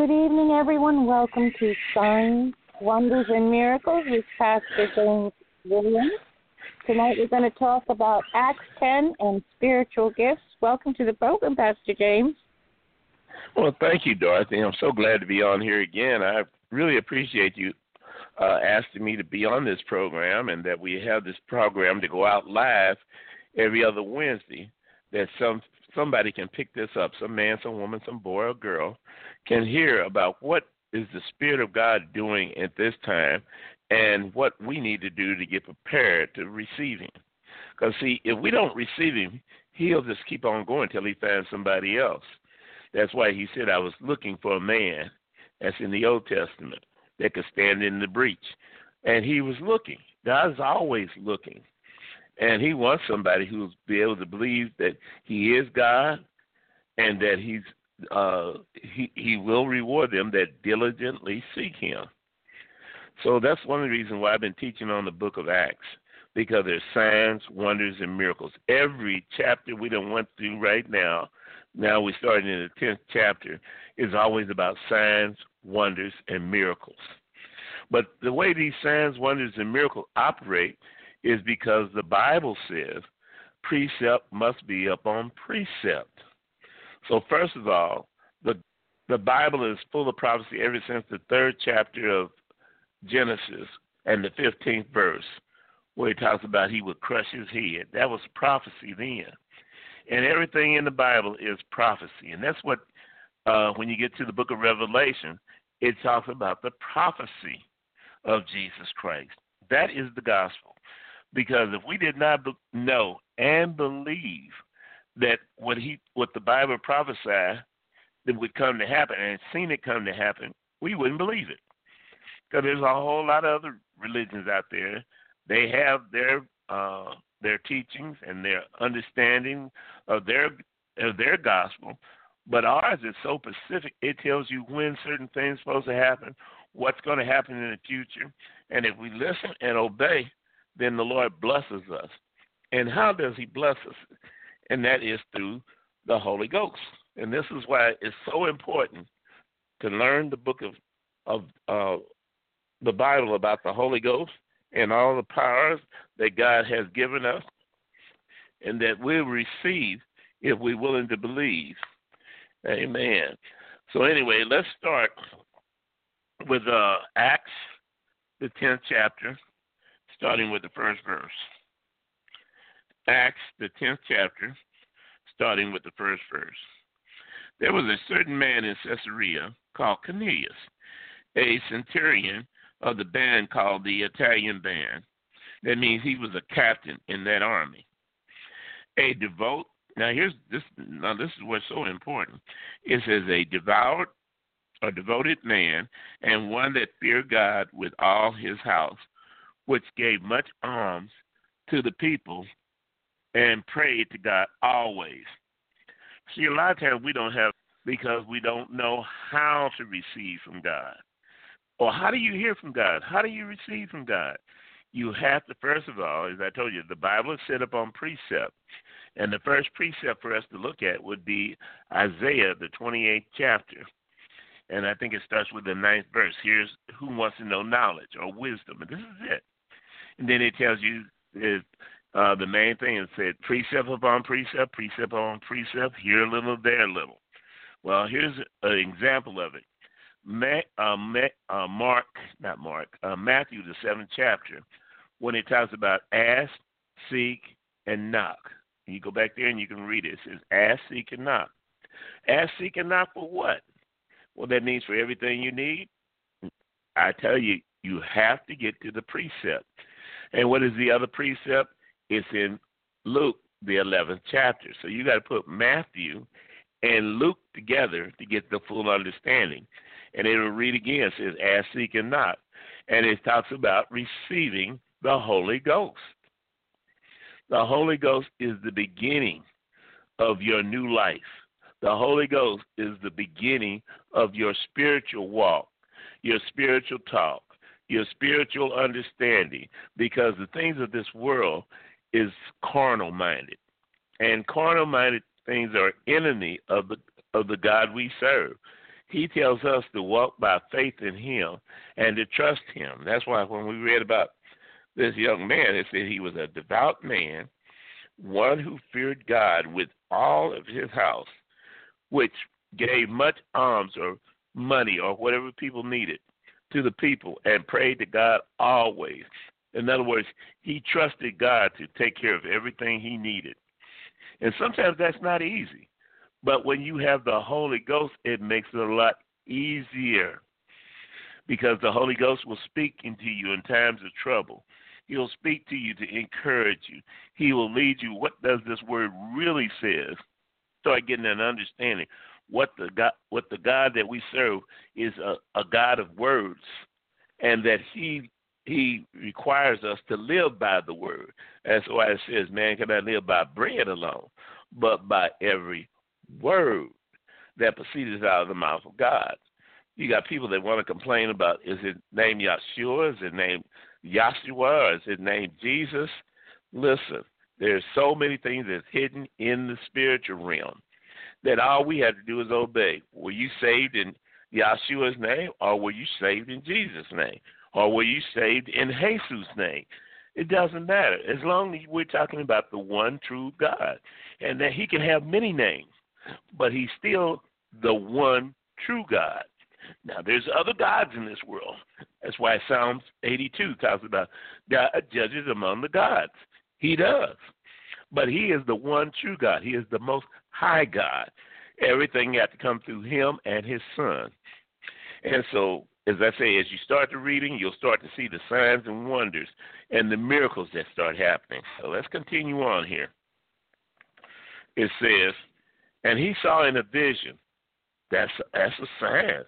Good evening, everyone. Welcome to Signs, Wonders, and Miracles with Pastor James Williams. Tonight we're going to talk about Acts 10 and spiritual gifts. Welcome to the program, Pastor James. Well, thank you, Dorothy. I'm so glad to be on here again. I really appreciate you uh, asking me to be on this program and that we have this program to go out live every other Wednesday. That some somebody can pick this up, some man, some woman, some boy or girl, can hear about what is the Spirit of God doing at this time and what we need to do to get prepared to receive Him. Because, see, if we don't receive Him, He'll just keep on going until He finds somebody else. That's why He said, I was looking for a man, that's in the Old Testament, that could stand in the breach. And He was looking. God's always looking. And He wants somebody who'll be able to believe that He is God and that He's uh, he he will reward them that diligently seek him. So that's one of the reasons why I've been teaching on the book of Acts because there's signs, wonders, and miracles. Every chapter we done went through right now, now we're starting in the tenth chapter, is always about signs, wonders, and miracles. But the way these signs, wonders, and miracles operate is because the Bible says precept must be upon precept. So first of all, the the Bible is full of prophecy ever since the third chapter of Genesis and the fifteenth verse, where he talks about he would crush his head. That was prophecy then. And everything in the Bible is prophecy. And that's what uh, when you get to the book of Revelation, it talks about the prophecy of Jesus Christ. That is the gospel. Because if we did not know and believe that what he what the Bible prophesied that would come to happen and seen it come to happen, we wouldn't believe it. Because there's a whole lot of other religions out there. They have their uh, their teachings and their understanding of their of their gospel, but ours is so specific. It tells you when certain things are supposed to happen, what's going to happen in the future, and if we listen and obey, then the Lord blesses us. And how does He bless us? And that is through the Holy Ghost. And this is why it's so important to learn the book of of uh, the Bible about the Holy Ghost and all the powers that God has given us, and that we'll receive if we're willing to believe. Amen. So anyway, let's start with uh, Acts, the tenth chapter, starting with the first verse. Acts, the 10th chapter, starting with the first verse. There was a certain man in Caesarea called Cornelius, a centurion of the band called the Italian band. That means he was a captain in that army. A devout now here's this now this is what's so important. It says a devout a devoted man and one that feared God with all his house, which gave much alms to the people and pray to God always. See, a lot of times we don't have because we don't know how to receive from God. Or how do you hear from God? How do you receive from God? You have to, first of all, as I told you, the Bible is set up on precept. And the first precept for us to look at would be Isaiah, the 28th chapter. And I think it starts with the ninth verse. Here's who wants to know knowledge or wisdom. And this is it. And then it tells you uh, the main thing is said precept upon precept, precept upon precept, here a little, there a little. Well, here's an example of it. Uh, uh, Mark, not Mark, uh, Matthew, the seventh chapter, when it talks about ask, seek, and knock. You go back there and you can read it. It says ask, seek, and knock. Ask, seek, and knock for what? Well, that means for everything you need. I tell you, you have to get to the precept. And what is the other precept? It's in Luke, the 11th chapter. So you got to put Matthew and Luke together to get the full understanding. And it'll read again. It says, Ask, seek, and knock. And it talks about receiving the Holy Ghost. The Holy Ghost is the beginning of your new life. The Holy Ghost is the beginning of your spiritual walk, your spiritual talk, your spiritual understanding, because the things of this world is carnal minded. And carnal minded things are enemy of the of the God we serve. He tells us to walk by faith in Him and to trust Him. That's why when we read about this young man, it said he was a devout man, one who feared God with all of his house, which gave much alms or money or whatever people needed to the people and prayed to God always. In other words, he trusted God to take care of everything he needed. And sometimes that's not easy. But when you have the Holy Ghost, it makes it a lot easier because the Holy Ghost will speak into you in times of trouble. He'll speak to you to encourage you. He will lead you. What does this word really says? Start getting an understanding. What the God, what the God that we serve is a, a God of words, and that He He requires us to live by the word. That's why it says, "Man cannot live by bread alone, but by every word that proceeds out of the mouth of God." You got people that want to complain about is it name Yeshua? Is it name Yahshua is it named Jesus? Listen, there's so many things that's hidden in the spiritual realm that all we have to do is obey. Were you saved in Yahshua's name or were you saved in Jesus' name? Or were you saved in Jesus' name? It doesn't matter. As long as we're talking about the one true God. And that he can have many names, but he's still the one true God. Now, there's other gods in this world. That's why Psalms 82 talks about God judges among the gods. He does. But he is the one true God. He is the most high God. Everything got to come through him and his son. And so, as I say, as you start the reading, you'll start to see the signs and wonders and the miracles that start happening. So let's continue on here. It says, and he saw in a vision. That's that's a sign.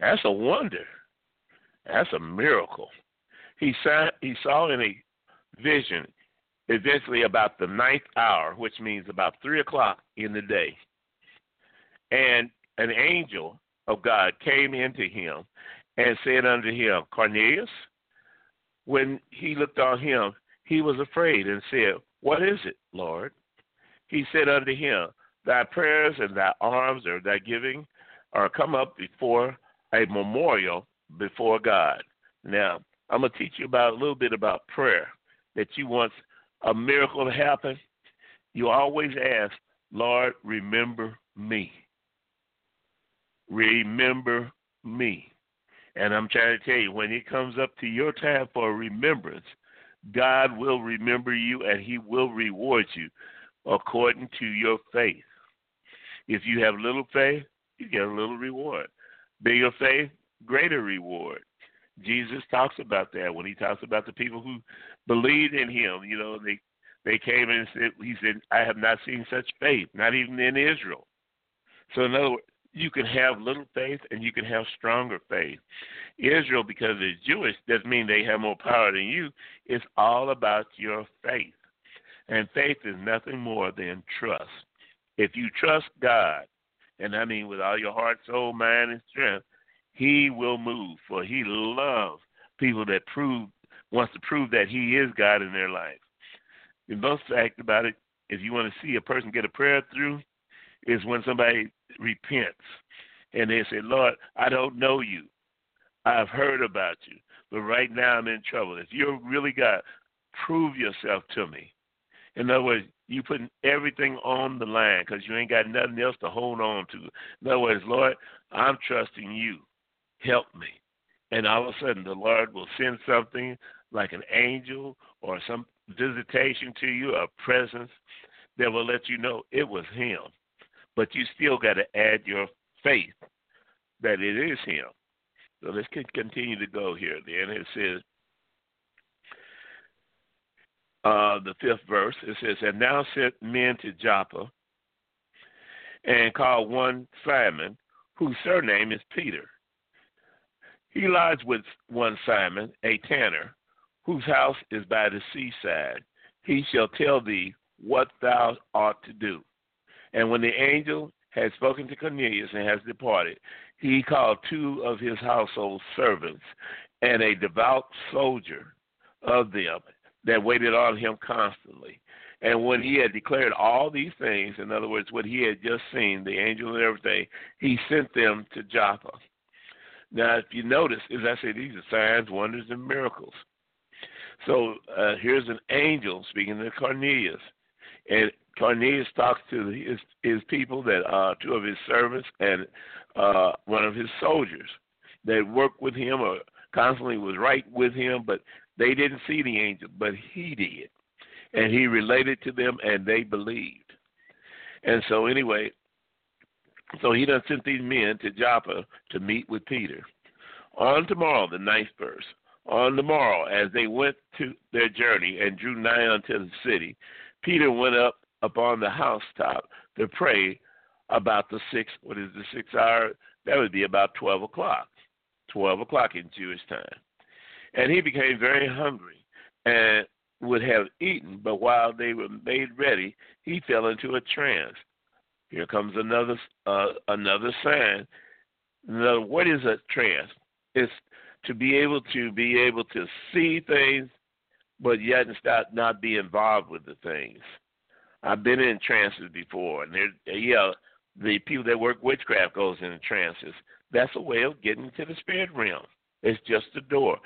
That's a wonder. That's a miracle. He saw, he saw in a vision eventually about the ninth hour, which means about three o'clock in the day. And an angel of God came into him and said unto him, Cornelius. When he looked on him, he was afraid and said, What is it, Lord? He said unto him, Thy prayers and thy alms or thy giving are come up before a memorial before God. Now, I'm going to teach you about a little bit about prayer. That you want a miracle to happen, you always ask, Lord, remember me. Remember me. And I'm trying to tell you, when it comes up to your time for remembrance, God will remember you and He will reward you according to your faith. If you have little faith, you get a little reward. Bigger faith, greater reward. Jesus talks about that when he talks about the people who believed in him. You know, they they came and said, he said, I have not seen such faith, not even in Israel. So in other words, you can have little faith and you can have stronger faith. Israel, because it's Jewish, doesn't mean they have more power than you. It's all about your faith. And faith is nothing more than trust. If you trust God, and I mean with all your heart, soul, mind, and strength, he will move. For he loves people that prove wants to prove that he is God in their life. The most fact about it, if you want to see a person get a prayer through, is when somebody repents and they say, Lord, I don't know you. I've heard about you, but right now I'm in trouble. If you're really God, prove yourself to me. In other words, you're putting everything on the line because you ain't got nothing else to hold on to. In other words, Lord, I'm trusting you. Help me. And all of a sudden, the Lord will send something like an angel or some visitation to you, a presence that will let you know it was Him. But you still got to add your faith that it is Him. So let's continue to go here. Then it says, uh, the fifth verse. It says, And now sent men to Joppa and called one Simon, whose surname is Peter. He lodged with one Simon, a tanner, whose house is by the seaside. He shall tell thee what thou art to do. And when the angel had spoken to Cornelius and has departed, he called two of his household servants and a devout soldier of them that waited on him constantly. And when he had declared all these things, in other words, what he had just seen, the angel and everything, he sent them to Joppa. Now, if you notice, as I say, these are signs, wonders, and miracles. So uh, here's an angel speaking to Cornelius, and Cornelius talks to his his people that uh, two of his servants and uh, one of his soldiers that worked with him or constantly was right with him, but they didn't see the angel, but he did, and he related to them, and they believed. And so anyway, so he done sent these men to Joppa to meet with Peter. On tomorrow, the ninth verse. On the morrow, as they went to their journey and drew nigh unto the city, Peter went up upon the housetop to pray about the six. What is the six hour? That would be about twelve o'clock. Twelve o'clock in Jewish time, and he became very hungry and would have eaten, but while they were made ready, he fell into a trance. Here comes another uh, another sign. Now, what is a trance? It's to be able to be able to see things, but yet not not be involved with the things. I've been in trances before, and they're yeah, the people that work witchcraft goes into trances. That's a way of getting to the spirit realm. It's just a door.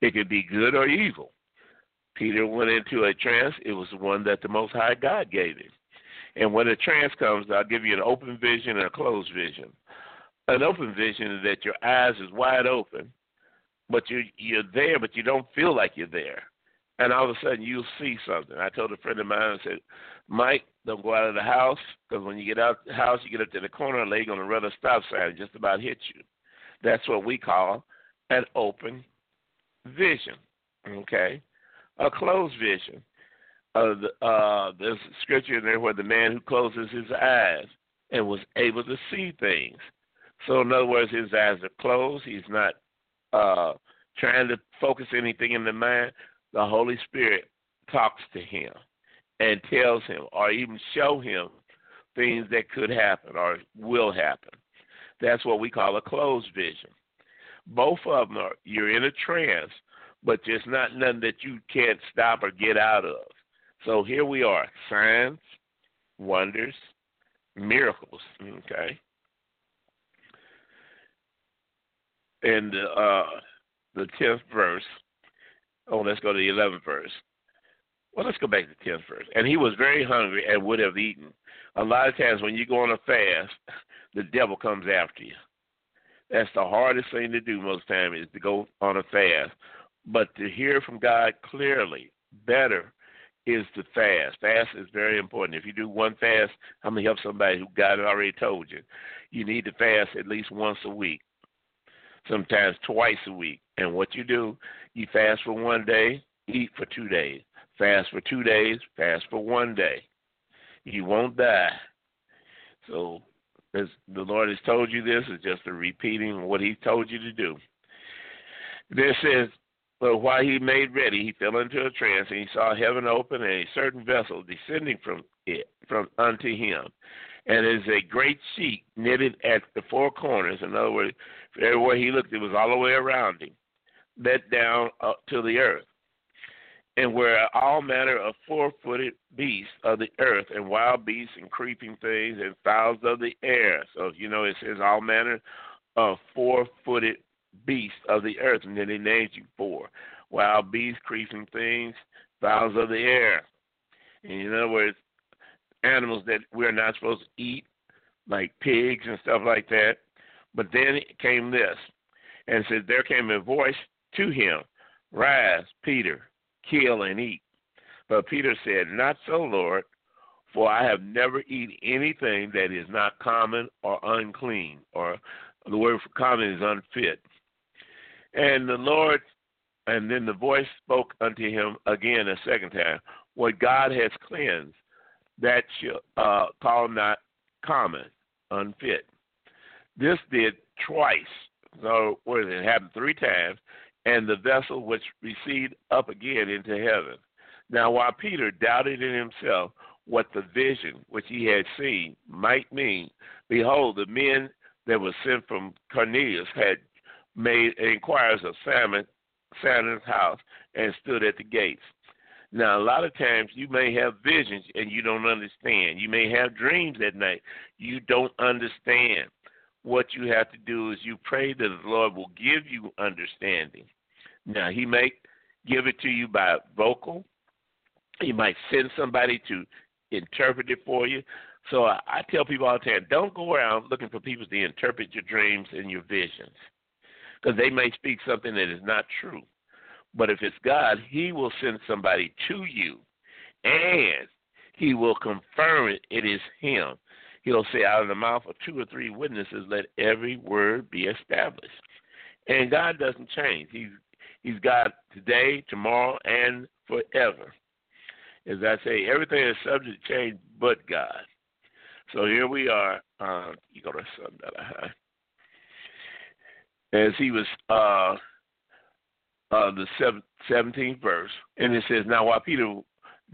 It could be good or evil. Peter went into a trance. It was one that the Most High God gave him. And when a trance comes, I'll give you an open vision and a closed vision. An open vision is that your eyes is wide open but you you're there, but you don't feel like you're there. And all of a sudden you'll see something. I told a friend of mine, I said, Mike, don't go out of the house because when you get out the house, you get up to the corner, a lady going to run a stop sign and just about hit you. That's what we call an open vision. Okay, a closed vision. Uh, the, uh, there's scripture in there where the man who closes his eyes and was able to see things. So in other words, his eyes are closed. He's not uh, trying to focus anything in the mind, the Holy Spirit talks to him and tells him or even show him things that could happen or will happen. That's what we call a closed vision. Both of them are you're in a trance, but there's not nothing that you can't stop or get out of. So here we are, signs, wonders, miracles. Okay. the uh, the tenth verse. Oh, let's go to the eleventh verse. Well, let's go back to the tenth verse. And he was very hungry and would have eaten. A lot of times when you go on a fast, the devil comes after you. That's the hardest thing to do most times is to go on a fast. But to hear from God clearly, better is to fast. Fast is very important. If you do one fast, I'm gonna help somebody who God already told you. You need to fast at least once a week sometimes twice a week. And what you do, you fast for one day, eat for two days. Fast for two days, fast for one day. You won't die. So, as the Lord has told you this, is just a repeating of what He told you to do. Then says, but while he made ready, he fell into a trance, and he saw heaven open and a certain vessel descending from it, from unto him and it is a great sheet knitted at the four corners. In other words, everywhere he looked, it was all the way around him, let down uh, to the earth. And where all manner of four footed beasts of the earth, and wild beasts, and creeping things, and fowls of the air. So, you know, it says all manner of four footed beasts of the earth, and then he names you four wild beasts, creeping things, fowls of the air. And in other words, animals that we're not supposed to eat, like pigs and stuff like that. But then it came this, and said, There came a voice to him, Rise, Peter, kill and eat. But Peter said, Not so, Lord, for I have never eaten anything that is not common or unclean, or the word for common is unfit. And the Lord, and then the voice spoke unto him again a second time, What God has cleansed, that shall uh, call not common, unfit. This did twice. So it happened three times, and the vessel which receded up again into heaven. Now while Peter doubted in himself what the vision which he had seen might mean, behold, the men that were sent from Cornelius had made inquiries of Simon, Simon's house, and stood at the gates. Now, a lot of times you may have visions and you don't understand. You may have dreams at night. You don't understand. What you have to do is you pray that the Lord will give you understanding. Now, He may give it to you by vocal. He might send somebody to interpret it for you. So I, I tell people all the time, don't go around looking for people to interpret your dreams and your visions, because they may speak something that is not true. But if it's God, He will send somebody to you, and He will confirm it. It is Him. He'll say, out of the mouth of two or three witnesses, let every word be established. And God doesn't change. He's He's God today, tomorrow, and forever. As I say, everything is subject to change but God. So here we are. Uh, you got to high. As he was uh, uh, the 17th verse, and it says, Now while Peter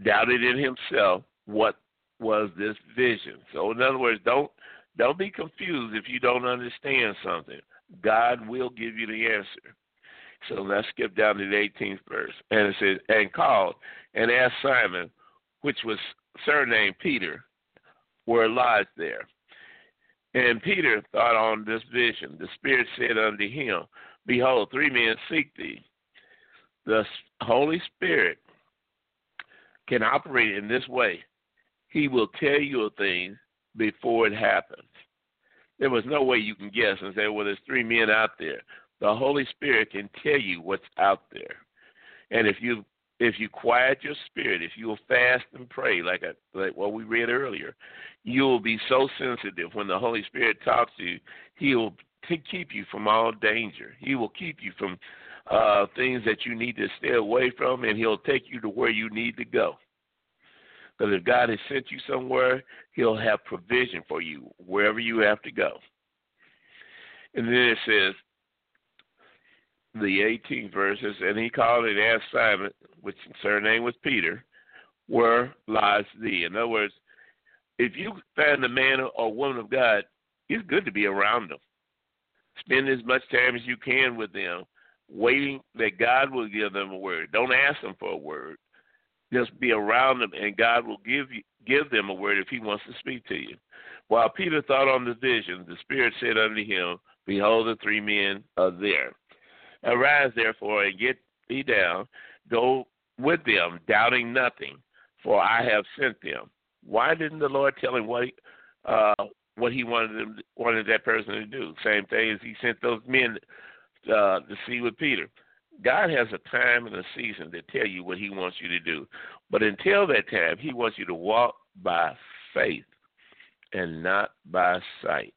doubted in himself what was this vision. So in other words, don't don't be confused if you don't understand something. God will give you the answer. So let's skip down to the 18th verse. And it says, And called and asked Simon, which was surnamed Peter, were lodged there. And Peter thought on this vision. The Spirit said unto him, Behold, three men seek thee. The Holy Spirit can operate in this way. He will tell you a thing before it happens. There was no way you can guess and say, well, there's three men out there. The Holy Spirit can tell you what's out there. And if you if you quiet your spirit, if you will fast and pray, like I, like what we read earlier, you will be so sensitive when the Holy Spirit talks to you. He will t- keep you from all danger. He will keep you from uh, things that you need to stay away from, and He'll take you to where you need to go. Because if God has sent you somewhere, He'll have provision for you wherever you have to go. And then it says, the 18th verses, and he called and asked Simon, which surname was Peter, where lies thee? In other words, if you find a man or woman of God, it's good to be around them. Spend as much time as you can with them, waiting that God will give them a word. Don't ask them for a word. Just be around them, and God will give you give them a word if He wants to speak to you. While Peter thought on the vision, the Spirit said unto him, Behold, the three men are there. Arise, therefore, and get thee down. Go with them, doubting nothing, for I have sent them. Why didn't the Lord tell him what he, uh, what he wanted them wanted that person to do? Same thing as he sent those men uh, to see with Peter. God has a time and a season to tell you what He wants you to do, but until that time, He wants you to walk by faith and not by sight.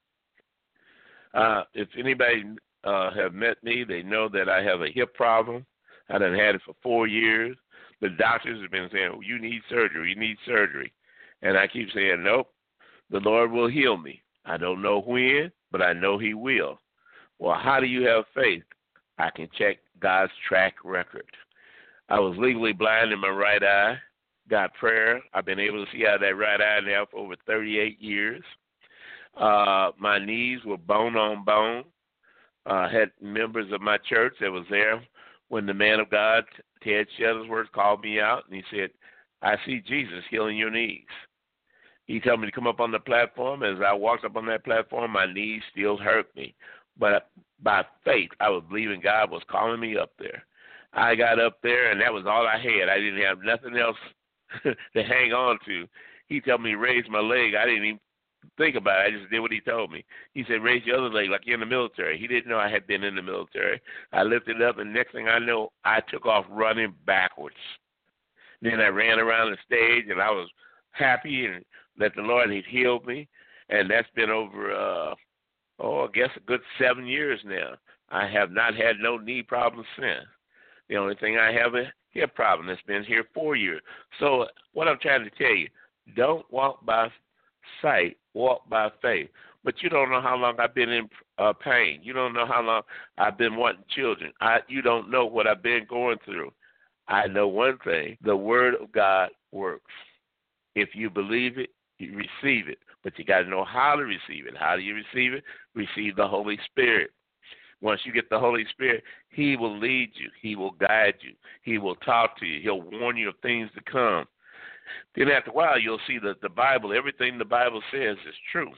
Uh, if anybody uh, have met me, they know that I have a hip problem. I done had it for four years. The doctors have been saying, well, "You need surgery. You need surgery," and I keep saying, "Nope. The Lord will heal me. I don't know when, but I know He will." Well, how do you have faith? I can check God's track record. I was legally blind in my right eye. Got prayer. I've been able to see out of that right eye now for over 38 years. Uh, my knees were bone on bone uh, had members of my church that was there when the man of God, Ted Shuttlesworth, called me out and he said, I see Jesus healing your knees. He told me to come up on the platform. As I walked up on that platform, my knees still hurt me. But by faith, I was believing God was calling me up there. I got up there, and that was all I had. I didn't have nothing else to hang on to. He told me raise my leg. I didn't even think about it. I just did what he told me. He said, raise your other leg like you're in the military. He didn't know I had been in the military. I lifted up, and next thing I know, I took off running backwards. Then I ran around the stage, and I was happy and that the Lord had healed me. And that's been over, uh, oh, I guess a good seven years now. I have not had no knee problems since. The only thing I have a hip problem that's been here four years. So what I'm trying to tell you, don't walk by sight, walk by faith. But you don't know how long I've been in uh, pain. You don't know how long I've been wanting children. I, you don't know what I've been going through. I know one thing: the Word of God works. If you believe it, you receive it. But you got to know how to receive it. How do you receive it? Receive the Holy Spirit. Once you get the Holy Spirit, He will lead you. He will guide you. He will talk to you. He'll warn you of things to come. Then after a while, you'll see that the Bible, everything the Bible says is true.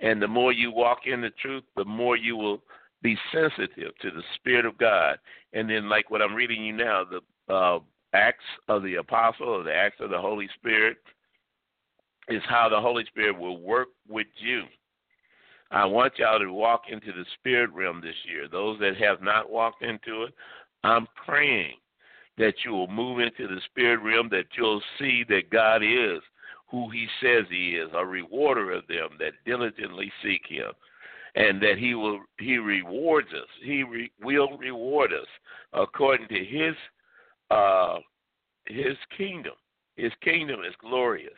And the more you walk in the truth, the more you will be sensitive to the Spirit of God. And then, like what I'm reading you now, the uh, Acts of the Apostle or the Acts of the Holy Spirit is how the Holy Spirit will work with you. I want y'all to walk into the spirit realm this year. Those that have not walked into it, I'm praying that you will move into the spirit realm, that you'll see that God is who He says He is, a rewarder of them that diligently seek Him, and that He will He rewards us. He re, will reward us according to His uh, His kingdom. His kingdom is glorious,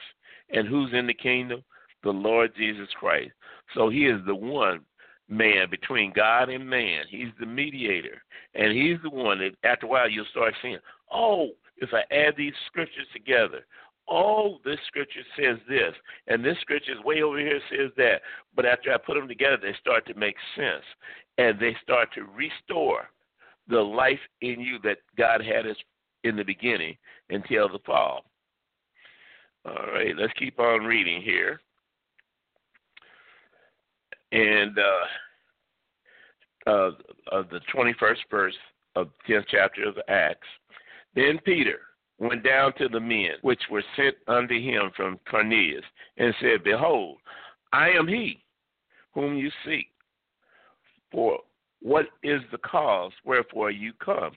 and who's in the kingdom? The Lord Jesus Christ. So He is the one man between God and man. He's the mediator. And he's the one that after a while you'll start seeing, oh, if I add these scriptures together, oh, this scripture says this, and this scripture is way over here says that. But after I put them together, they start to make sense. And they start to restore the life in you that God had us in the beginning until the fall. All right, let's keep on reading here and uh, uh, of the 21st verse of the 10th chapter of Acts. Then Peter went down to the men which were sent unto him from Cornelius and said, Behold, I am he whom you seek. For what is the cause wherefore you come?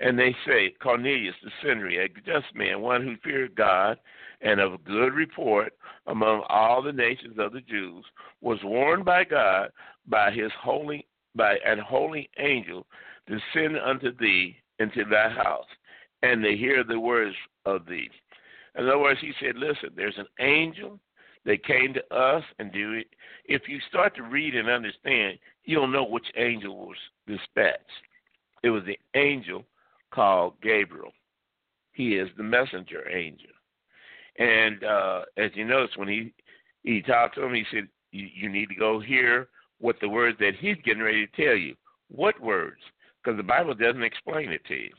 And they say, Cornelius the centurion, a just man, one who feared God and of good report among all the nations of the Jews, was warned by God by his holy by an holy angel to send unto thee into thy house, and to hear the words of thee. In other words, he said, Listen, there's an angel that came to us and do it. If you start to read and understand, you'll know which angel was dispatched. It was the angel called Gabriel. He is the messenger angel. And uh, as you notice, when he he talked to him, he said, you, "You need to go hear what the words that he's getting ready to tell you. What words? Because the Bible doesn't explain it to you."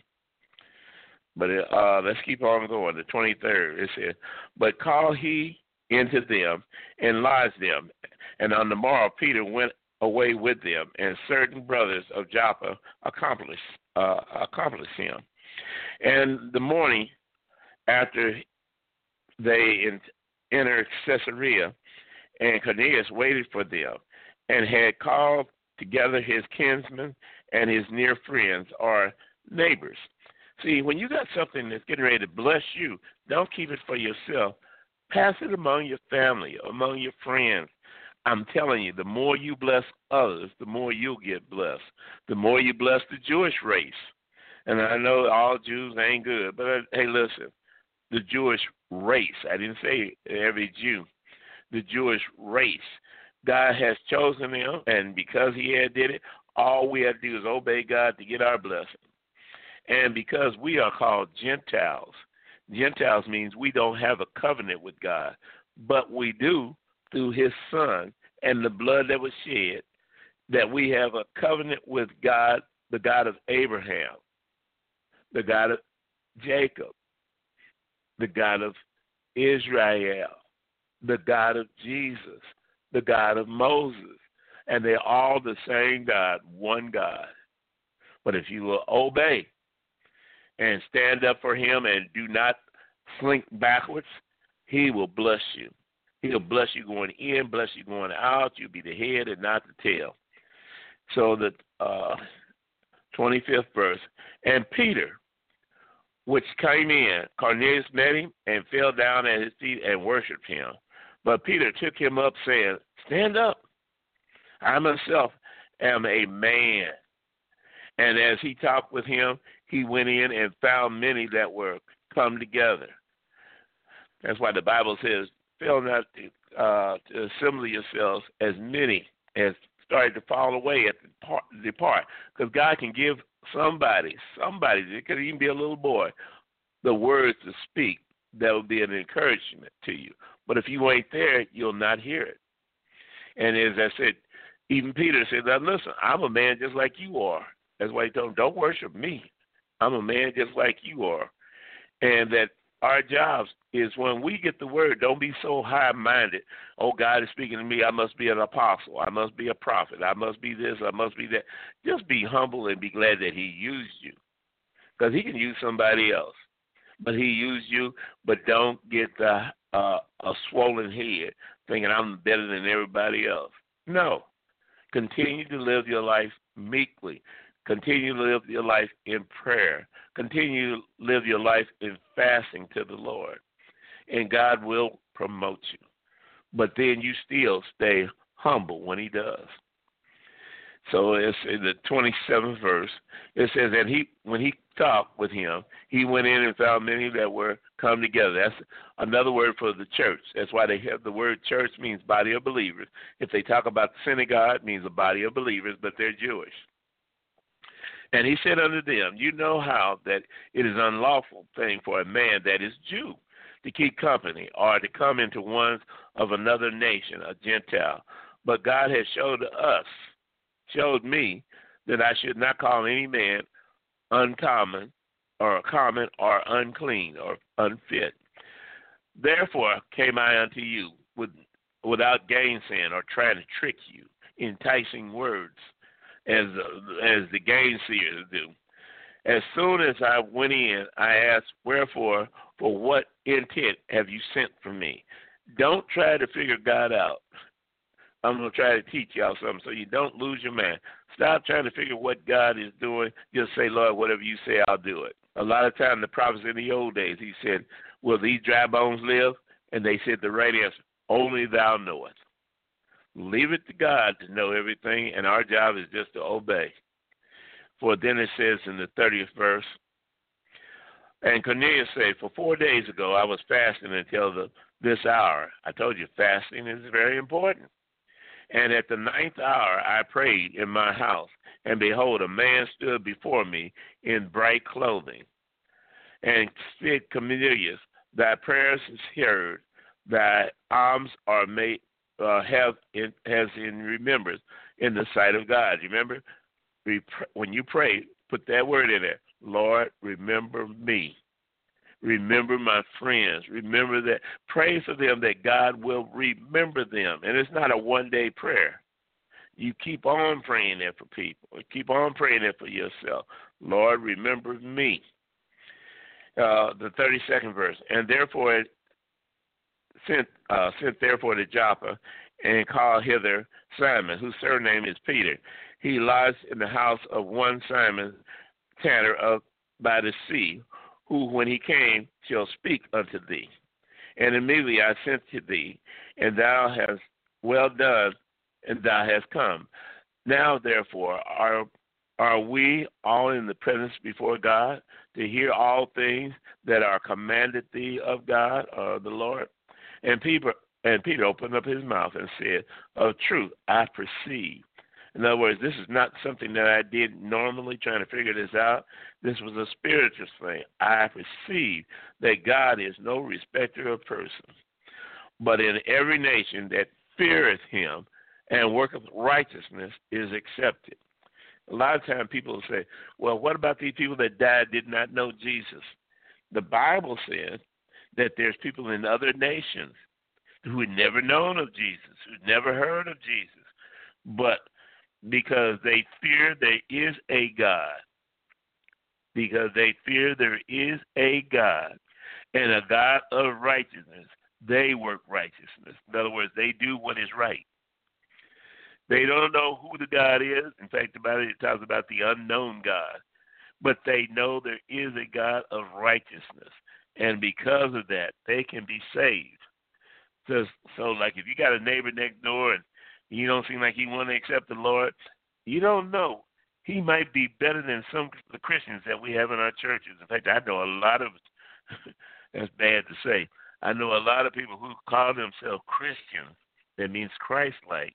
But uh, let's keep on going. The 23rd, it says, But call he into them and lodge them. And on the morrow, Peter went away with them, and certain brothers of Joppa accomplished uh, accomplish him. And the morning after they entered Caesarea, and Cornelius waited for them, and had called together his kinsmen and his near friends or neighbors. See, when you got something that's getting ready to bless you, don't keep it for yourself. Pass it among your family, among your friends, I'm telling you, the more you bless others, the more you'll get blessed. The more you bless the Jewish race. And I know all Jews ain't good, but uh, hey, listen, the Jewish race, I didn't say every Jew, the Jewish race. God has chosen them, and because He had did it, all we have to do is obey God to get our blessing. And because we are called Gentiles, Gentiles means we don't have a covenant with God, but we do through his son and the blood that was shed that we have a covenant with God, the God of Abraham, the God of Jacob, the God of Israel, the God of Jesus, the God of Moses. And they're all the same God, one God. But if you will obey and stand up for him and do not slink backwards, he will bless you. He'll bless you going in, bless you going out. You'll be the head and not the tail. So the uh, 25th verse. And Peter, which came in, Cornelius met him and fell down at his feet and worshipped him. But Peter took him up, saying, Stand up. I myself am a man. And as he talked with him, he went in and found many that were come together. That's why the Bible says, fail not to, uh, to assemble yourselves as many as started to fall away at the part, depart. Because God can give somebody, somebody, it could even be a little boy, the words to speak that will be an encouragement to you. But if you ain't there, you'll not hear it. And as I said, Even Peter said, Now listen, I'm a man just like you are. That's why he told him, Don't worship me. I'm a man just like you are. And that our jobs is when we get the word, don't be so high minded. Oh, God is speaking to me. I must be an apostle. I must be a prophet. I must be this. I must be that. Just be humble and be glad that He used you. Because He can use somebody else. But He used you, but don't get the, uh, a swollen head thinking I'm better than everybody else. No. Continue to live your life meekly. Continue to live your life in prayer. Continue to live your life in fasting to the Lord. And God will promote you. But then you still stay humble when He does. So it's in the 27th verse. It says, that he, when he talked with him, he went in and found many that were come together. That's another word for the church. That's why they have the word church means body of believers. If they talk about the synagogue, it means a body of believers, but they're Jewish. And he said unto them, You know how that it is unlawful thing for a man that is Jew to keep company or to come into one of another nation, a Gentile. But God has showed us, showed me, that I should not call any man uncommon or common or unclean or unfit. Therefore came I unto you with, without gainsaying or trying to trick you, enticing words as as the gainsayers do. As soon as I went in, I asked, Wherefore, for what intent have you sent for me? Don't try to figure God out. I'm going to try to teach y'all something so you don't lose your mind. Stop trying to figure what God is doing. Just say, Lord, whatever you say, I'll do it. A lot of time, the prophets in the old days, he said, Will these dry bones live? And they said the right answer, Only thou knowest. Leave it to God to know everything, and our job is just to obey. For then it says in the 30th verse, and Cornelius said, For four days ago I was fasting until the, this hour. I told you fasting is very important. And at the ninth hour I prayed in my house, and behold, a man stood before me in bright clothing. And said, Cornelius, thy prayers is heard, thy alms are made uh, have in, has in remembrance in the sight of God. Remember, when you pray, put that word in there. Lord, remember me. Remember my friends. Remember that. Pray for them that God will remember them. And it's not a one day prayer. You keep on praying there for people. Keep on praying there for yourself. Lord, remember me. Uh, the 32nd verse. And therefore sent uh, sent therefore to Joppa and called hither Simon, whose surname is Peter. He lies in the house of one Simon tanner of by the sea, who when he came shall speak unto thee. And immediately I sent to thee, and thou hast well done, and thou hast come. Now therefore are are we all in the presence before God to hear all things that are commanded thee of God or the Lord? And Peter, and Peter opened up his mouth and said, Of truth, I perceive. In other words, this is not something that I did normally trying to figure this out. This was a spiritual thing. I perceive that God is no respecter of persons, but in every nation that feareth him and worketh righteousness is accepted. A lot of times people say, well, what about these people that died did not know Jesus? The Bible says that there's people in other nations who had never known of Jesus, who never heard of Jesus, but because they fear there is a God, because they fear there is a God and a God of righteousness, they work righteousness. In other words, they do what is right. They don't know who the God is. In fact, about it, talks about the unknown God. But they know there is a God of righteousness and because of that, they can be saved. So, so like if you got a neighbor next door and you don't seem like he want to accept the Lord, you don't know. He might be better than some of the Christians that we have in our churches. In fact, I know a lot of. that's bad to say. I know a lot of people who call themselves Christians. That means Christ-like.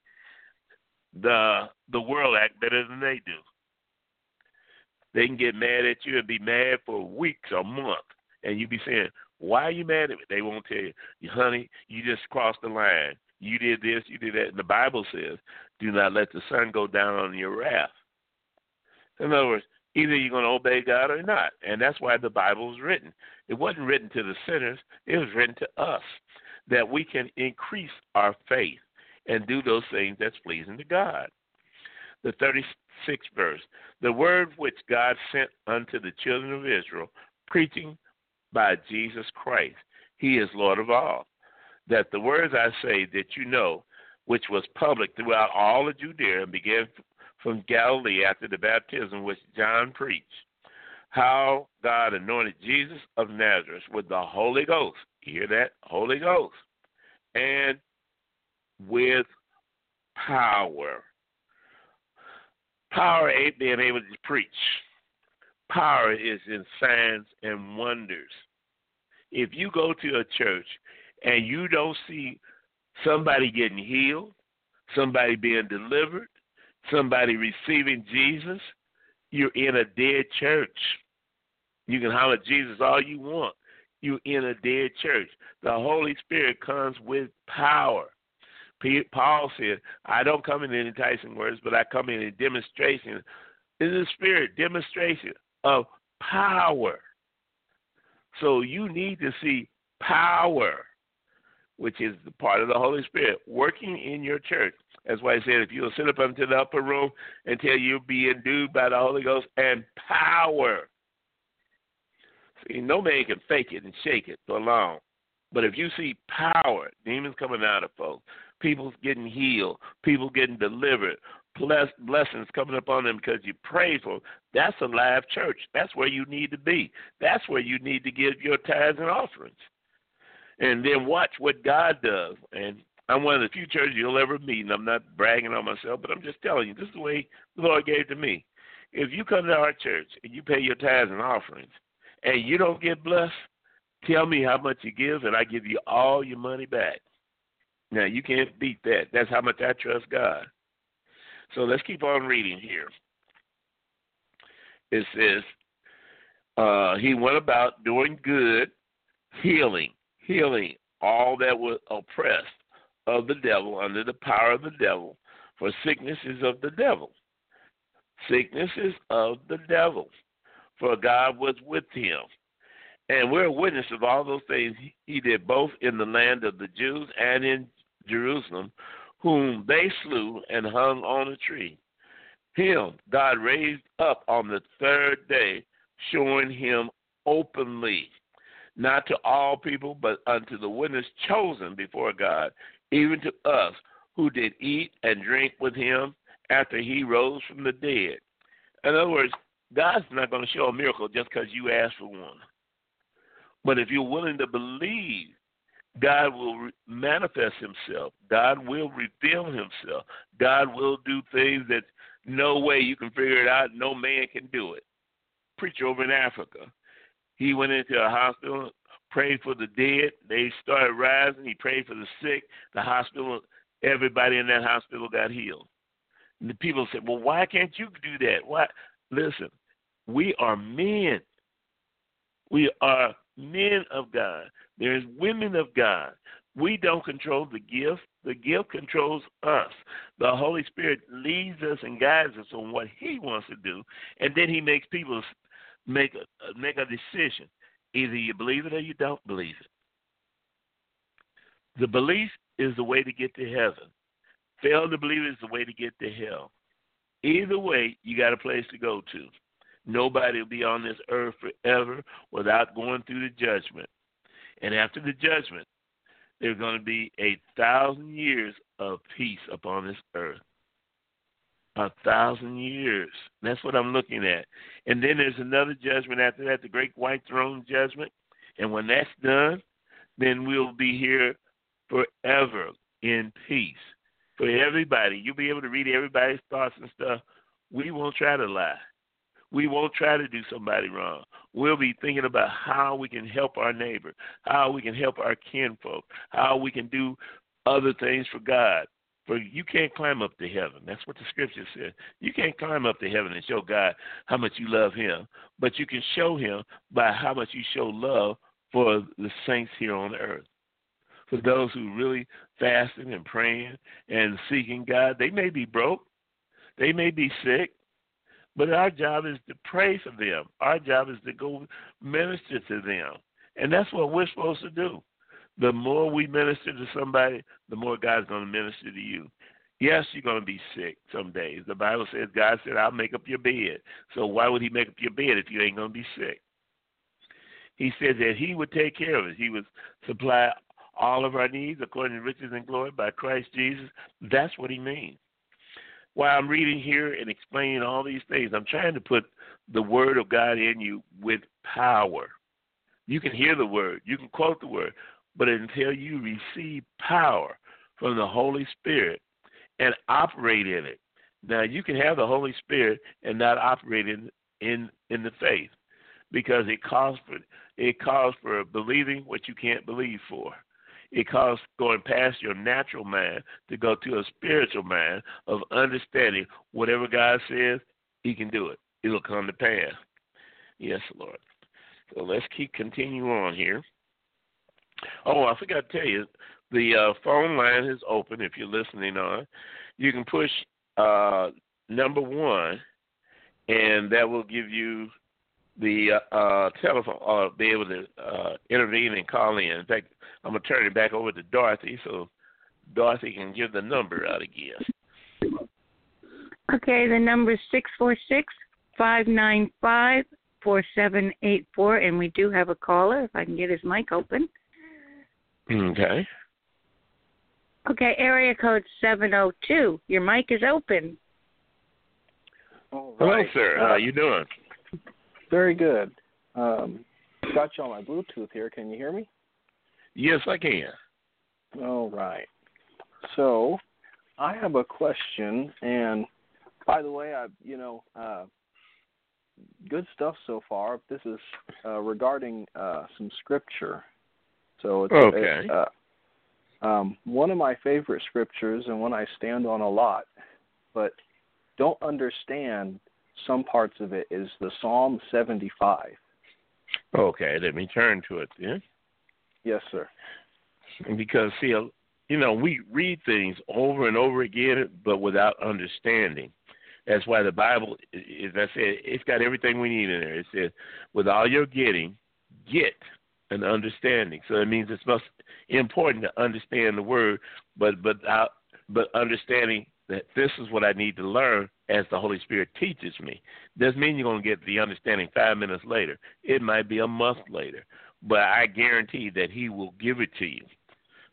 The the world act better than they do. They can get mad at you and be mad for weeks or months and you be saying, "Why are you mad at me?" They won't tell you, "Honey, you just crossed the line. You did this, you did that. And the Bible says, do not let the sun go down on your wrath. In other words, either you're going to obey God or not. And that's why the Bible was written. It wasn't written to the sinners, it was written to us that we can increase our faith and do those things that's pleasing to God. The 36th verse The word which God sent unto the children of Israel, preaching by Jesus Christ, He is Lord of all. That the words I say that you know, which was public throughout all of Judea and began from Galilee after the baptism which John preached, how God anointed Jesus of Nazareth with the Holy Ghost. You hear that? Holy Ghost. And with power. Power ain't being able to preach. Power is in signs and wonders. If you go to a church and you don't see somebody getting healed, somebody being delivered, somebody receiving Jesus, you're in a dead church. You can holler Jesus all you want. You're in a dead church. The Holy Spirit comes with power. Paul said, I don't come in enticing words, but I come in a demonstration. In the Spirit, demonstration of power. So you need to see power, which is the part of the Holy Spirit, working in your church. That's why I said if you'll sit up into the upper room until you be endued by the Holy Ghost and power. See, no man can fake it and shake it for long. But if you see power, demons coming out of folks, people getting healed, people getting delivered, bless, blessings coming upon them because you prayed for them, that's a live church. That's where you need to be. That's where you need to give your tithes and offerings. And then watch what God does. And I'm one of the few churches you'll ever meet, and I'm not bragging on myself, but I'm just telling you, this is the way the Lord gave to me. If you come to our church and you pay your tithes and offerings, and you don't get blessed, tell me how much you give, and I give you all your money back. Now, you can't beat that. That's how much I trust God. So let's keep on reading here. It says, uh, He went about doing good, healing, healing all that were oppressed of the devil, under the power of the devil, for sickness is of the devil. Sickness is of the devil, for God was with him. And we're witness of all those things he did both in the land of the Jews and in Jerusalem, whom they slew and hung on a tree. Him God raised up on the third day, showing him openly, not to all people, but unto the witness chosen before God, even to us who did eat and drink with him after he rose from the dead. In other words, God's not going to show a miracle just because you ask for one. But if you're willing to believe, God will re- manifest himself. God will reveal himself. God will do things that no way you can figure it out. No man can do it. Preacher over in Africa, he went into a hospital prayed for the dead. They started rising. He prayed for the sick. The hospital, everybody in that hospital got healed. And the people said, Well, why can't you do that? Why? Listen, we are men. We are men of God. There's women of God. We don't control the gift. The gift controls us. The Holy Spirit leads us and guides us on what He wants to do, and then He makes people make a, uh, make a decision. Either you believe it or you don't believe it. The belief is the way to get to heaven. Fail to believe is the way to get to hell. Either way, you got a place to go to. Nobody will be on this earth forever without going through the judgment. And after the judgment, there's going to be a thousand years of peace upon this earth a thousand years. That's what I'm looking at. And then there's another judgment after that, the great white throne judgment. And when that's done, then we'll be here forever in peace. For everybody, you'll be able to read everybody's thoughts and stuff. We won't try to lie. We won't try to do somebody wrong. We'll be thinking about how we can help our neighbor, how we can help our kinfolk, how we can do other things for God. For you can't climb up to heaven. That's what the scripture says. You can't climb up to heaven and show God how much you love Him, but you can show Him by how much you show love for the saints here on earth. for those who really fasting and praying and seeking God. They may be broke, they may be sick, but our job is to pray for them. Our job is to go minister to them. And that's what we're supposed to do. The more we minister to somebody, the more God's going to minister to you. Yes, you're going to be sick some days. The Bible says God said, I'll make up your bed. So why would He make up your bed if you ain't going to be sick? He said that He would take care of us. He would supply all of our needs according to riches and glory by Christ Jesus. That's what He means. While I'm reading here and explaining all these things, I'm trying to put the Word of God in you with power. You can hear the Word, you can quote the Word, but until you receive power from the Holy Spirit, and operate in it. Now you can have the Holy Spirit and not operate in in, in the faith because it calls for it calls for believing what you can't believe for. It calls going past your natural mind to go to a spiritual mind of understanding whatever God says, He can do it. It'll come to pass. Yes, Lord. So let's keep continuing on here. Oh, I forgot to tell you, the uh, phone line is open if you're listening on. You can push uh, number one, and that will give you the uh, uh, telephone or uh, be able to uh, intervene and call in. In fact, I'm gonna turn it back over to Dorothy so Dorothy can give the number out again. Okay, the number is six four six five nine five four seven eight four, and we do have a caller. If I can get his mic open. Okay. Okay, area code 702. Your mic is open. All right. Hello, sir. How you doing? Very good. Um, got you on my Bluetooth here. Can you hear me? Yes, I can. All right. So, I have a question, and by the way, I you know, uh, good stuff so far. This is uh, regarding uh, some scripture. So it's, okay. It's, uh, um, one of my favorite scriptures and one I stand on a lot, but don't understand some parts of it is the Psalm 75. Okay, let me turn to it then. Yes, sir. Because, see, you know, we read things over and over again, but without understanding. That's why the Bible, as I said, it's got everything we need in there. It says, with all you're getting, get an understanding. So it means it's most important to understand the word, but but uh, but understanding that this is what I need to learn as the Holy Spirit teaches me. Doesn't mean you're going to get the understanding five minutes later. It might be a month later, but I guarantee that He will give it to you.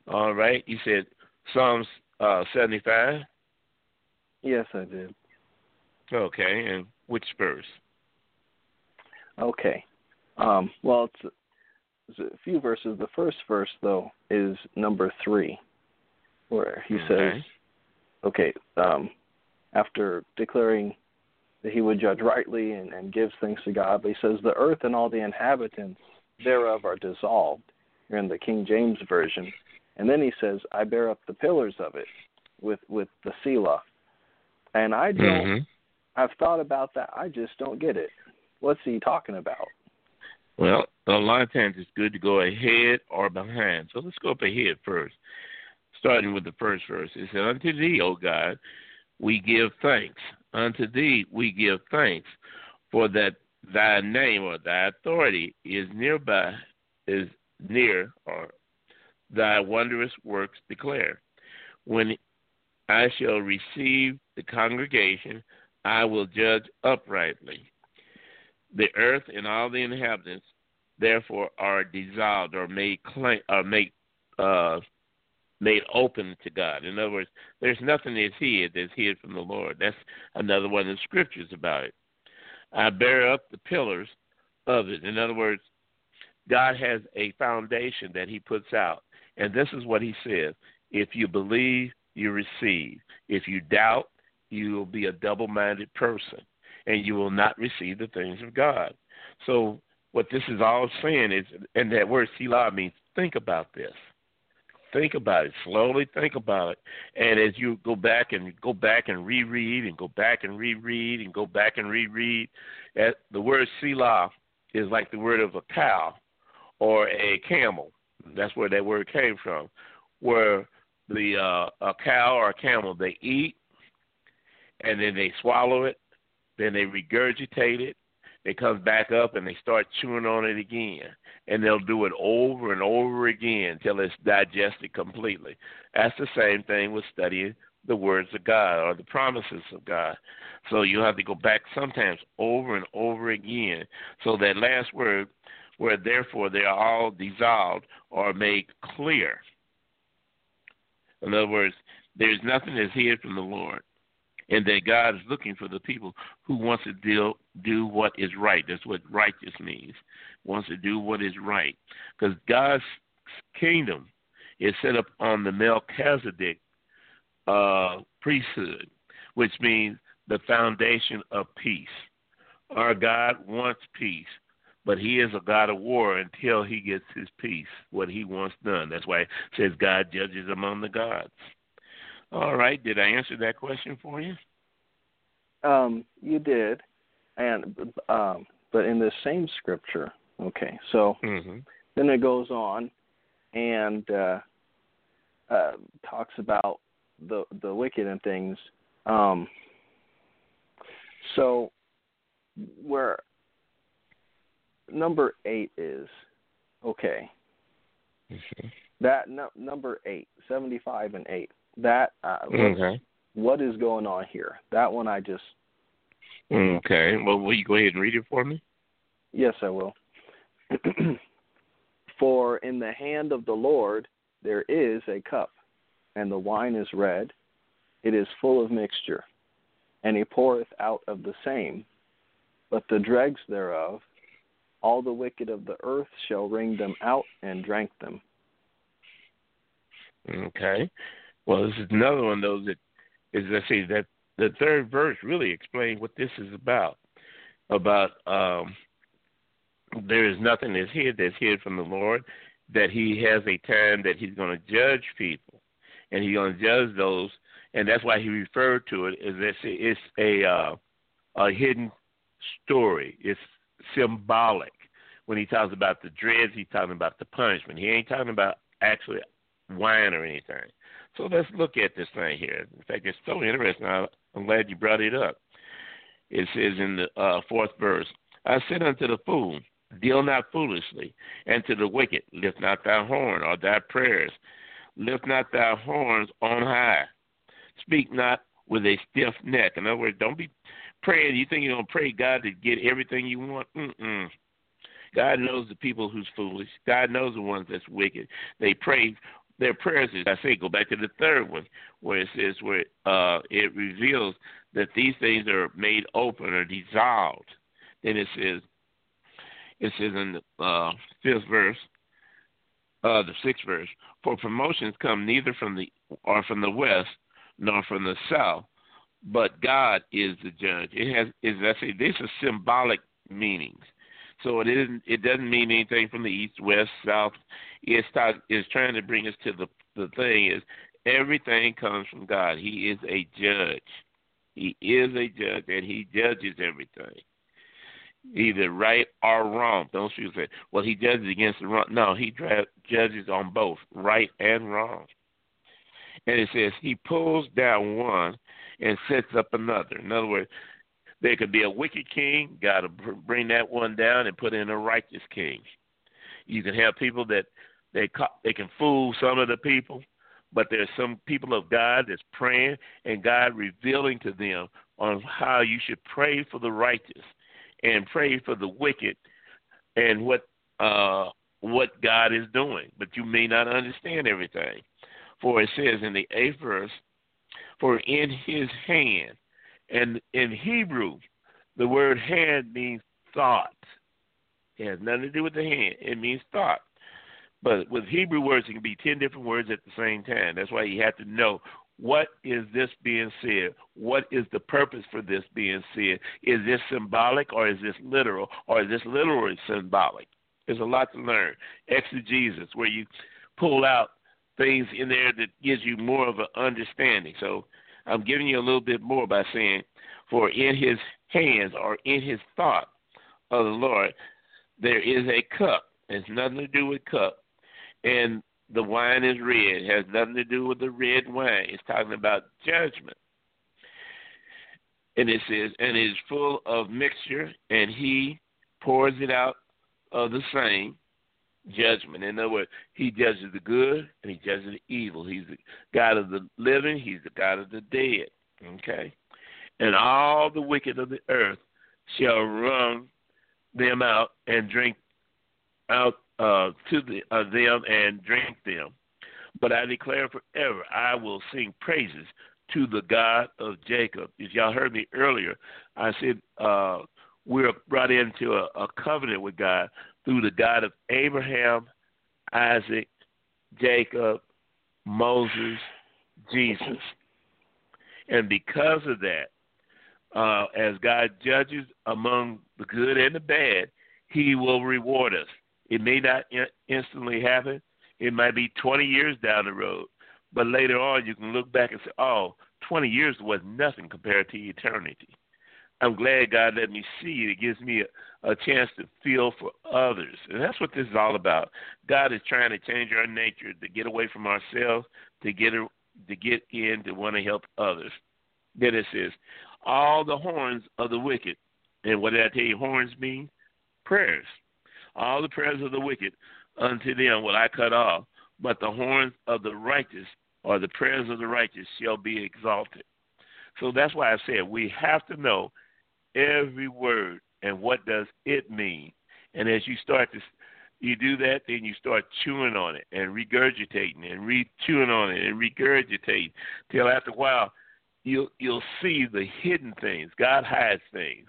All right. You said Psalms uh, 75. Yes, I did. Okay, and which verse? Okay. Um, well, it's a few verses. The first verse, though, is number three, where he okay. says, okay, um, after declaring that he would judge rightly and, and gives thanks to God, but he says, the earth and all the inhabitants thereof are dissolved. You're in the King James Version. And then he says, I bear up the pillars of it with, with the Selah. And I don't, mm-hmm. I've thought about that. I just don't get it. What's he talking about? Well, a lot of times it's good to go ahead or behind. So let's go up ahead first. Starting with the first verse. It said, Unto thee, O God, we give thanks. Unto thee we give thanks, for that thy name or thy authority is nearby, is near, or thy wondrous works declare. When I shall receive the congregation, I will judge uprightly. The earth and all the inhabitants therefore are dissolved or made claim or made uh, made open to God. In other words, there's nothing that's hid that's hid from the Lord. That's another one of the scriptures about it. I bear up the pillars of it. In other words, God has a foundation that He puts out, and this is what He says: If you believe, you receive. If you doubt, you will be a double-minded person and you will not receive the things of God. So what this is all saying is, and that word Selah means think about this. Think about it slowly. Think about it, and as you go back and go back and reread and go back and reread and go back and reread, the word Selah is like the word of a cow or a camel. That's where that word came from. Where the uh, a cow or a camel they eat, and then they swallow it, then they regurgitate it, it comes back up and they start chewing on it again. And they'll do it over and over again until it's digested completely. That's the same thing with studying the words of God or the promises of God. So you have to go back sometimes over and over again. So that last word, where therefore they are all dissolved or made clear. In other words, there's nothing that's hid from the Lord and that God is looking for the people who wants to deal, do what is right. That's what righteous means. Wants to do what is right, because God's kingdom is set up on the Melchizedek uh, priesthood, which means the foundation of peace. Our God wants peace, but He is a God of war until He gets His peace, what He wants done. That's why it says God judges among the gods. All right. Did I answer that question for you? Um, you did, and um, but in the same scripture. Okay, so mm-hmm. then it goes on and uh, uh, talks about the the wicked and things. Um, so where number eight is okay. Mm-hmm. That no, number eight, seventy-five and eight that uh, okay. what is going on here? That one I just okay. Well, will you go ahead and read it for me? Yes, I will. for in the hand of the Lord there is a cup, and the wine is red; it is full of mixture, and he poureth out of the same. But the dregs thereof, all the wicked of the earth shall wring them out and drank them. Okay. Well, this is another one those that is let's say that the third verse really explains what this is about. About um, there is nothing that's hid that's hid from the Lord. That He has a time that He's going to judge people, and He's going to judge those, and that's why He referred to it as this. It's a uh, a hidden story. It's symbolic. When He talks about the dreads, He's talking about the punishment. He ain't talking about actually wine or anything. So let's look at this thing here. In fact, it's so interesting. I'm glad you brought it up. It says in the uh, fourth verse, I said unto the fool, Deal not foolishly, and to the wicked, lift not thy horn or thy prayers. Lift not thy horns on high. Speak not with a stiff neck. In other words, don't be praying. You think you're going to pray God to get everything you want? Mm-mm. God knows the people who's foolish. God knows the ones that's wicked. They pray their prayers is I say go back to the third one where it says where uh, it reveals that these things are made open or dissolved. Then it says it says in the uh, fifth verse, uh, the sixth verse, for promotions come neither from the or from the west nor from the south, but God is the judge. It has is I say these are symbolic meanings. So it isn't. It doesn't mean anything from the east, west, south. It's start, it's trying to bring us to the the thing is everything comes from God. He is a judge. He is a judge, and he judges everything, either right or wrong. Don't you say, "Well, he judges against the wrong." No, he dra- judges on both, right and wrong. And it says he pulls down one and sets up another. In other words, there could be a wicked king. Got to bring that one down and put in a righteous king. You can have people that they they can fool some of the people, but there's some people of God that's praying and God revealing to them on how you should pray for the righteous and pray for the wicked and what uh what God is doing. But you may not understand everything. For it says in the eighth verse, for in his hand and in Hebrew, the word hand means thought. It has nothing to do with the hand. It means thought. But with Hebrew words, it can be 10 different words at the same time. That's why you have to know what is this being said? What is the purpose for this being said? Is this symbolic or is this literal or is this literally symbolic? There's a lot to learn. Exegesis, where you pull out things in there that gives you more of an understanding. So I'm giving you a little bit more by saying, For in his hands or in his thought of the Lord, there is a cup. It's nothing to do with cup. and the wine is red. It has nothing to do with the red wine. It's talking about judgment. And it says, and it is full of mixture, and he pours it out of the same judgment. In other words, he judges the good and he judges the evil. He's the God of the living, he's the God of the dead. Okay? And all the wicked of the earth shall run them out and drink out uh, to the, uh, them and drink them. But I declare forever, I will sing praises to the God of Jacob. If y'all heard me earlier, I said uh, we're brought into a, a covenant with God through the God of Abraham, Isaac, Jacob, Moses, Jesus. And because of that, uh, as God judges among the good and the bad, He will reward us. It may not in- instantly happen. It might be 20 years down the road. But later on, you can look back and say, oh, 20 years was nothing compared to eternity. I'm glad God let me see it. It gives me a, a chance to feel for others. And that's what this is all about. God is trying to change our nature to get away from ourselves, to get to get in to want to help others. Then it says, all the horns of the wicked. And what did I tell you horns mean? Prayers. All the prayers of the wicked unto them will I cut off, but the horns of the righteous or the prayers of the righteous shall be exalted. So that's why I said we have to know every word and what does it mean. And as you start to you do that, then you start chewing on it and regurgitating and re chewing on it and regurgitating till after a while you'll you'll see the hidden things. God hides things.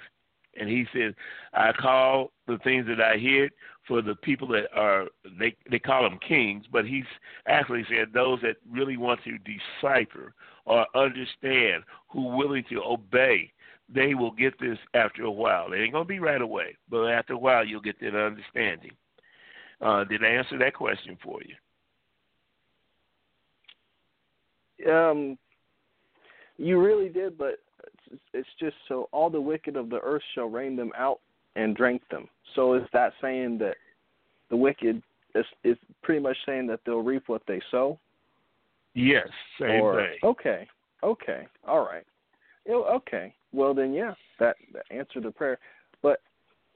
And he says, I call the things that I hid for the people that are they they call them kings, but he's actually said those that really want to decipher or understand, who willing to obey, they will get this after a while. It ain't gonna be right away, but after a while you'll get that understanding. Uh, did I answer that question for you? Um, you really did, but it's just so all the wicked of the earth shall rain them out and drink them. So is that saying that the wicked is is pretty much saying that they'll reap what they sow? Yes, same or, thing. Okay, okay, all right. Okay, well then, yeah, that, that answered the prayer. But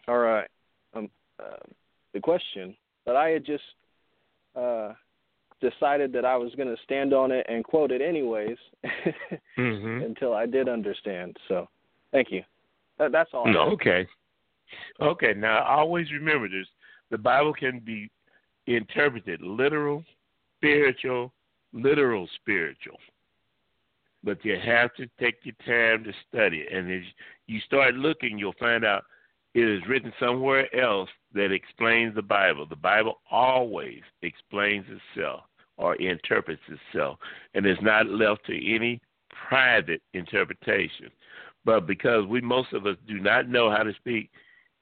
all right, um, uh, the question. But I had just uh, decided that I was going to stand on it and quote it anyways mm-hmm. until I did understand. So, thank you. That, that's all. No, okay. Okay. Now, always remember this: the Bible can be interpreted literal, spiritual, literal, spiritual. But you have to take your time to study it. And as you start looking, you'll find out it is written somewhere else that explains the Bible. The Bible always explains itself or interprets itself and is not left to any private interpretation. But because we most of us do not know how to speak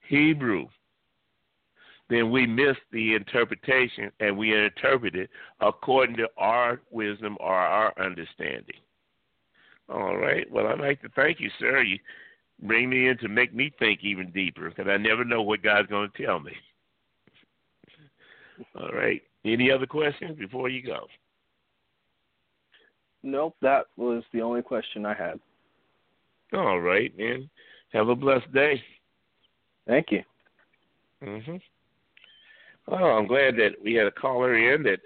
Hebrew, then we miss the interpretation and we interpret it according to our wisdom or our understanding. All right. Well, I'd like to thank you, sir. You bring me in to make me think even deeper because I never know what God's going to tell me. All right. Any other questions before you go? Nope, that was the only question I had. All right, man. Have a blessed day. Thank you. Mhm. Oh, I'm glad that we had a caller in that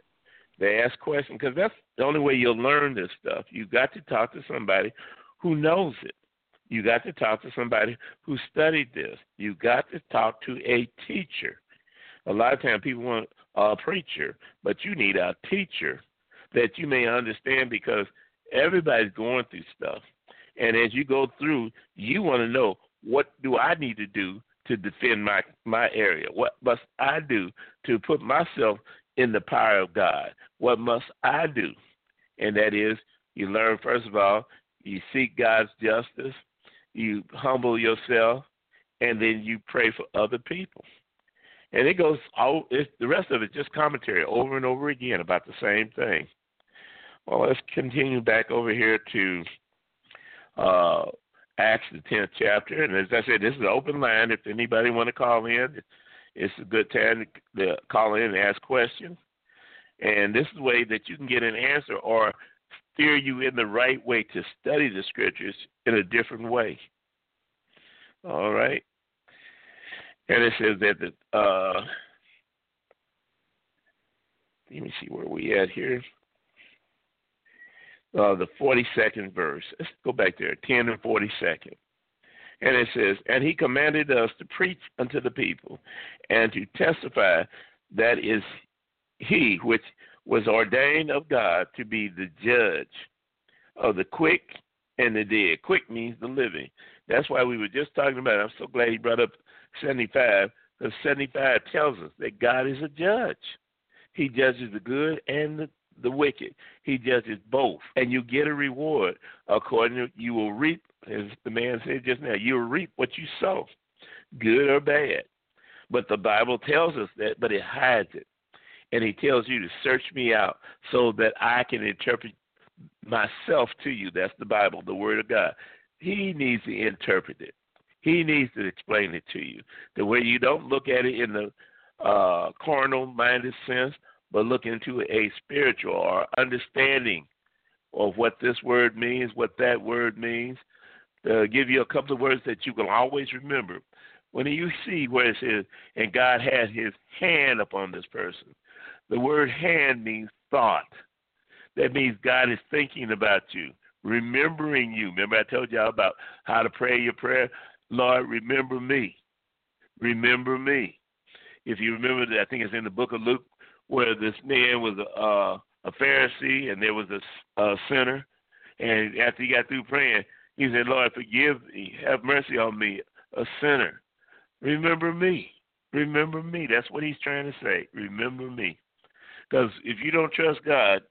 they ask questions because that's the only way you'll learn this stuff. You got to talk to somebody who knows it. You got to talk to somebody who studied this. You got to talk to a teacher. A lot of times people want a preacher, but you need a teacher that you may understand because everybody's going through stuff. And as you go through, you want to know what do I need to do to defend my my area? What must I do to put myself in the power of God? What must I do? And that is, you learn first of all, you seek God's justice, you humble yourself, and then you pray for other people. And it goes all it's, the rest of it just commentary over and over again about the same thing. Well, let's continue back over here to uh, Acts the tenth chapter, and as I said, this is an open line. If anybody want to call in, it's a good time to, call in and ask questions. And this is the way that you can get an answer or steer you in the right way to study the scriptures in a different way. All right. And it says that the uh let me see where we at here. Uh, the 42nd verse. Let's go back there, 10 and 42nd. And it says, And he commanded us to preach unto the people and to testify that is he which was ordained of God to be the judge of the quick and the dead. Quick means the living. That's why we were just talking about it. I'm so glad he brought up 75 because 75 tells us that God is a judge. He judges the good and the, the wicked. He judges both, and you get a reward according to you will reap, as the man said just now. You will reap what you sow, good or bad. But the Bible tells us that, but it hides it, and He tells you to search me out so that I can interpret myself to you. That's the Bible, the Word of God. He needs to interpret it. He needs to explain it to you. The way you don't look at it in the uh, carnal minded sense, but look into a spiritual or understanding of what this word means, what that word means. To give you a couple of words that you can always remember. When you see where it says, and God had his hand upon this person, the word hand means thought. That means God is thinking about you, remembering you. Remember, I told y'all about how to pray your prayer? Lord, remember me. Remember me. If you remember, I think it's in the book of Luke, where this man was a, uh, a Pharisee and there was a, a sinner. And after he got through praying, he said, Lord, forgive me. Have mercy on me, a sinner. Remember me. Remember me. That's what he's trying to say. Remember me. Because if you don't trust God,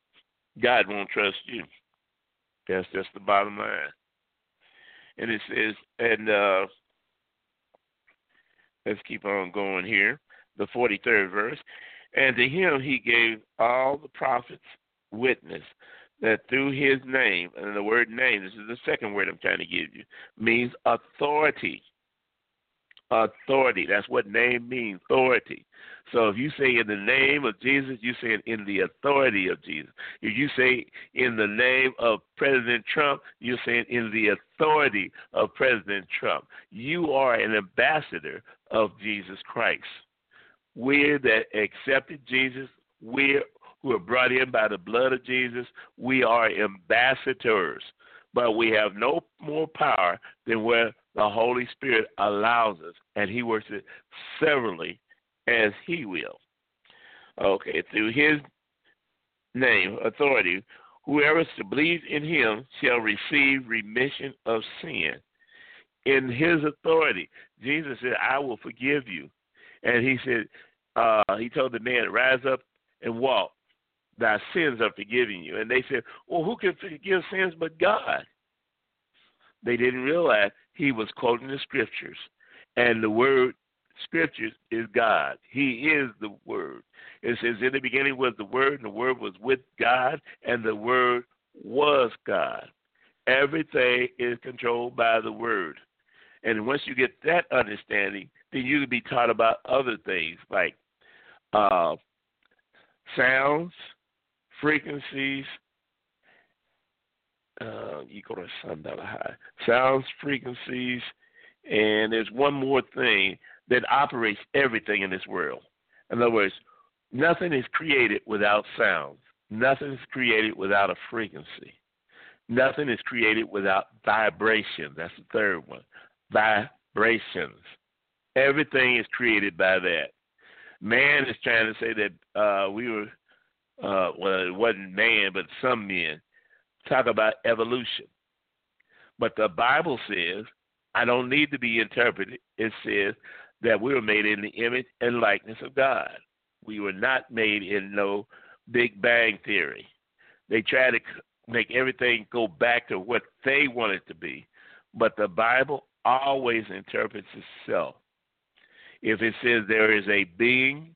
God won't trust you. That's just the bottom line. And it says, and uh, let's keep on going here the 43rd verse. And to him he gave all the prophets witness that through his name, and the word name, this is the second word I'm trying to give you, means authority. Authority. That's what name means, authority. So if you say in the name of Jesus, you say in the authority of Jesus. If you say in the name of President Trump, you're saying in the authority of President Trump. You are an ambassador of Jesus Christ. We're that accepted Jesus. We're who are brought in by the blood of Jesus. We are ambassadors, but we have no more power than where the Holy Spirit allows us, and He works it severally as He will. Okay, through His name, authority, whoever believes in Him shall receive remission of sin. In His authority, Jesus said, I will forgive you. And He said, uh, he told the man, Rise up and walk. Thy sins are forgiven you. And they said, Well, who can forgive sins but God? They didn't realize he was quoting the scriptures. And the word scriptures is God. He is the word. It says, In the beginning was the word, and the word was with God, and the word was God. Everything is controlled by the word. And once you get that understanding, then you can be taught about other things like uh, sounds, frequencies. Uh, you go to Sundowner High. Sounds, frequencies, and there's one more thing that operates everything in this world. In other words, nothing is created without sound. Nothing is created without a frequency. Nothing is created without vibration. That's the third one. Vibrations. Everything is created by that. Man is trying to say that uh, we were, uh, well, it wasn't man, but some men talk about evolution. But the Bible says, I don't need to be interpreted. It says that we were made in the image and likeness of God. We were not made in no Big Bang theory. They try to make everything go back to what they want it to be. But the Bible always interprets itself. If it says there is a being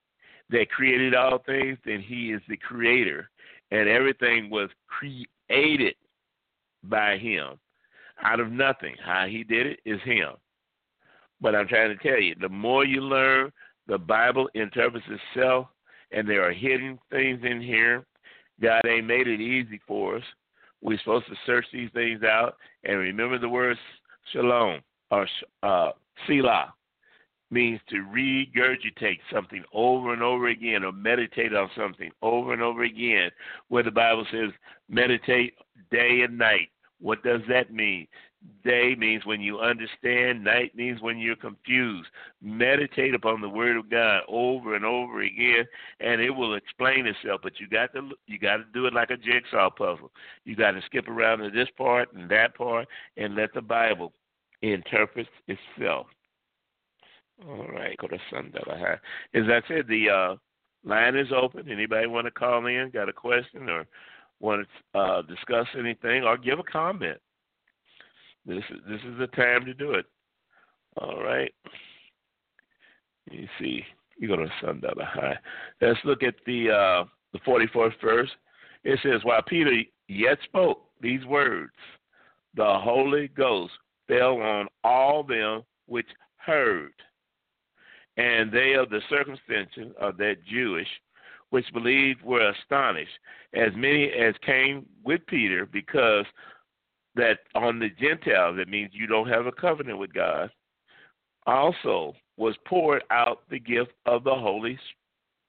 that created all things, then he is the creator. And everything was created by him out of nothing. How he did it is him. But I'm trying to tell you, the more you learn, the Bible interprets itself, and there are hidden things in here. God ain't made it easy for us. We're supposed to search these things out and remember the word shalom or uh, selah means to regurgitate something over and over again or meditate on something over and over again, where the Bible says meditate day and night. What does that mean? Day means when you understand, night means when you're confused. Meditate upon the word of God over and over again and it will explain itself, but you got to you got to do it like a jigsaw puzzle. You got to skip around to this part and that part and let the Bible interpret itself. All right, go to Sundella As I said, the uh, line is open. Anybody want to call in? Got a question or want to uh, discuss anything or give a comment? This is this is the time to do it. All right. You see, you go to Sundella High. Let's look at the uh, the 44th verse. It says, "While Peter yet spoke these words, the Holy Ghost fell on all them which heard." And they of the circumcision of that Jewish, which believed were astonished, as many as came with Peter, because that on the Gentiles, that means you don't have a covenant with God, also was poured out the gift of the Holy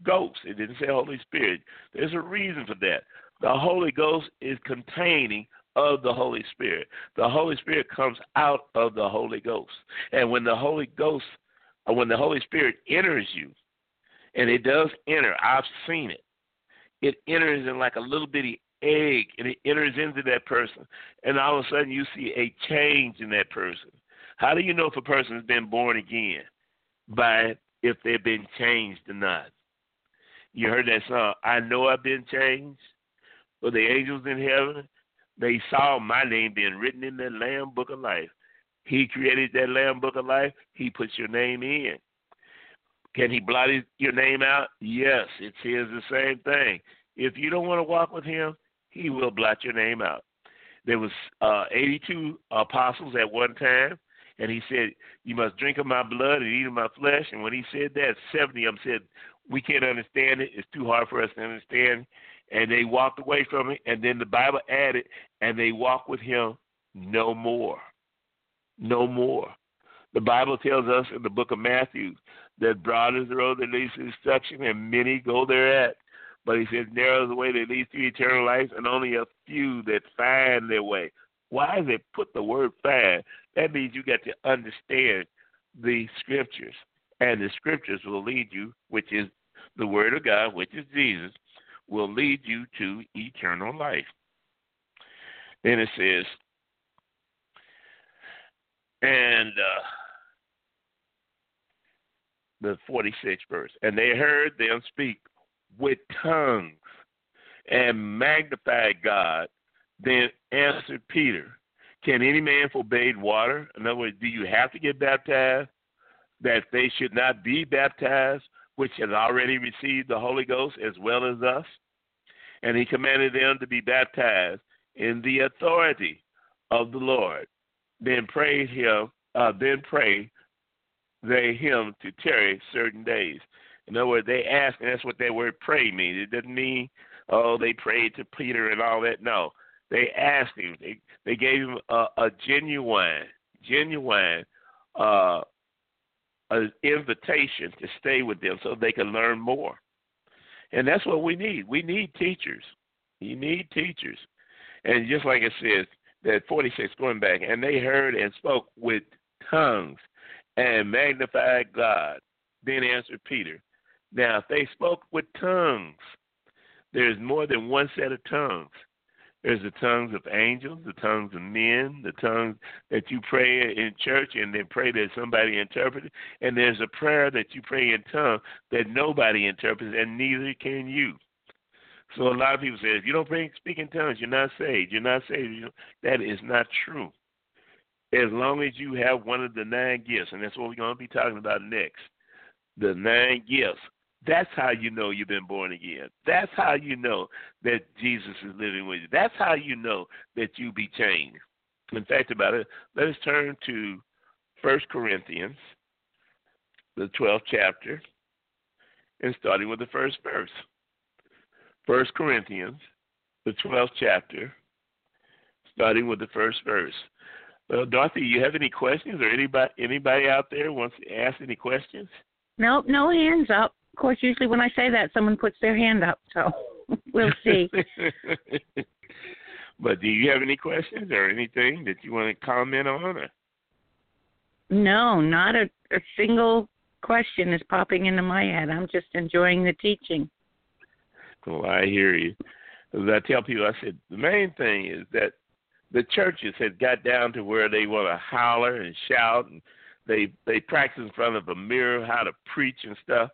Ghost. It didn't say Holy Spirit. There's a reason for that. The Holy Ghost is containing of the Holy Spirit. The Holy Spirit comes out of the Holy Ghost. And when the Holy Ghost when the Holy Spirit enters you, and it does enter, I've seen it. It enters in like a little bitty egg, and it enters into that person, and all of a sudden you see a change in that person. How do you know if a person has been born again? By if they've been changed or not. You heard that song, I know I've been changed. For the angels in heaven, they saw my name being written in the Lamb Book of Life. He created that Lamb Book of Life. He puts your name in. Can he blot your name out? Yes, it says the same thing. If you don't want to walk with him, he will blot your name out. There was uh, 82 apostles at one time, and he said, "You must drink of my blood and eat of my flesh." And when he said that, 70 of them said, "We can't understand it. It's too hard for us to understand." And they walked away from it. And then the Bible added, "And they walked with him no more." No more. The Bible tells us in the book of Matthew that broad is the road that leads to destruction, and many go thereat. But he says, narrow is the way that leads to eternal life, and only a few that find their way. Why does it put the word find? That means you got to understand the scriptures. And the scriptures will lead you, which is the word of God, which is Jesus, will lead you to eternal life. Then it says, and uh, the 46th verse. And they heard them speak with tongues and magnified God. Then answered Peter, Can any man forbade water? In other words, do you have to get baptized? That they should not be baptized, which has already received the Holy Ghost as well as us? And he commanded them to be baptized in the authority of the Lord then prayed him, uh, then pray they him to tarry certain days. In other words, they asked, and that's what that word pray means. It doesn't mean, oh, they prayed to Peter and all that. No, they asked him. They they gave him a, a genuine, genuine uh, an invitation to stay with them so they can learn more. And that's what we need. We need teachers. You need teachers. And just like it says, that 46 going back, and they heard and spoke with tongues and magnified God. Then answered Peter. Now, if they spoke with tongues, there's more than one set of tongues. There's the tongues of angels, the tongues of men, the tongues that you pray in church and then pray that somebody interprets. And there's a prayer that you pray in tongues that nobody interprets, and neither can you. So a lot of people say, if you don't speak in tongues, you're not saved. You're not saved. That is not true. As long as you have one of the nine gifts, and that's what we're going to be talking about next, the nine gifts. That's how you know you've been born again. That's how you know that Jesus is living with you. That's how you know that you be changed. In fact, about it, let us turn to First Corinthians, the 12th chapter, and starting with the first verse. First Corinthians, the 12th chapter, starting with the first verse. Well, Dorothy, you have any questions, or anybody anybody out there wants to ask any questions? Nope, no hands up. Of course, usually when I say that, someone puts their hand up. So we'll see. but do you have any questions or anything that you want to comment on? Or? No, not a, a single question is popping into my head. I'm just enjoying the teaching. Well, I hear you. As I tell people, I said the main thing is that the churches had got down to where they want to holler and shout and they they practice in front of a mirror how to preach and stuff.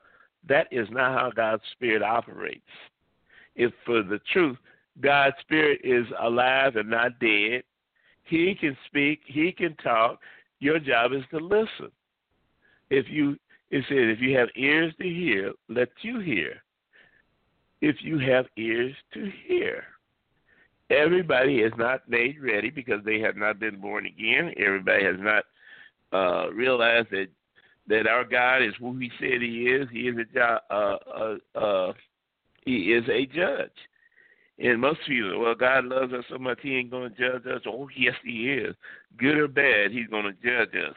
That is not how God's spirit operates. If for the truth, God's spirit is alive and not dead. He can speak, he can talk. Your job is to listen. If you it says if you have ears to hear, let you hear. If you have ears to hear. Everybody is not made ready because they have not been born again. Everybody has not uh, realized that that our God is who He said He is. He is a uh, uh, uh, He is a judge. And most people, well, God loves us so much He ain't going to judge us. Oh, yes, He is. Good or bad, He's going to judge us.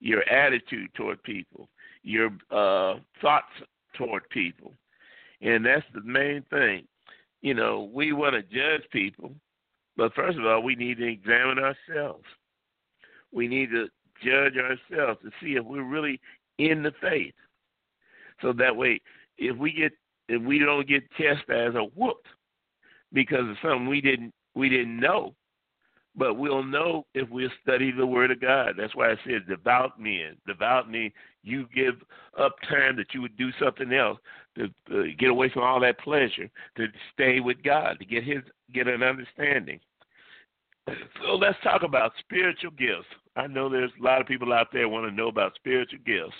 Your attitude toward people, your uh, thoughts toward people, and that's the main thing you know, we want to judge people, but first of all, we need to examine ourselves. We need to judge ourselves to see if we're really in the faith. So that way, if we get if we don't get chastised or whooped because of something we didn't we didn't know, but we'll know if we study the Word of God. That's why I said devout men. Devout men, you give up time that you would do something else to, to get away from all that pleasure, to stay with God, to get His get an understanding. So let's talk about spiritual gifts. I know there's a lot of people out there want to know about spiritual gifts.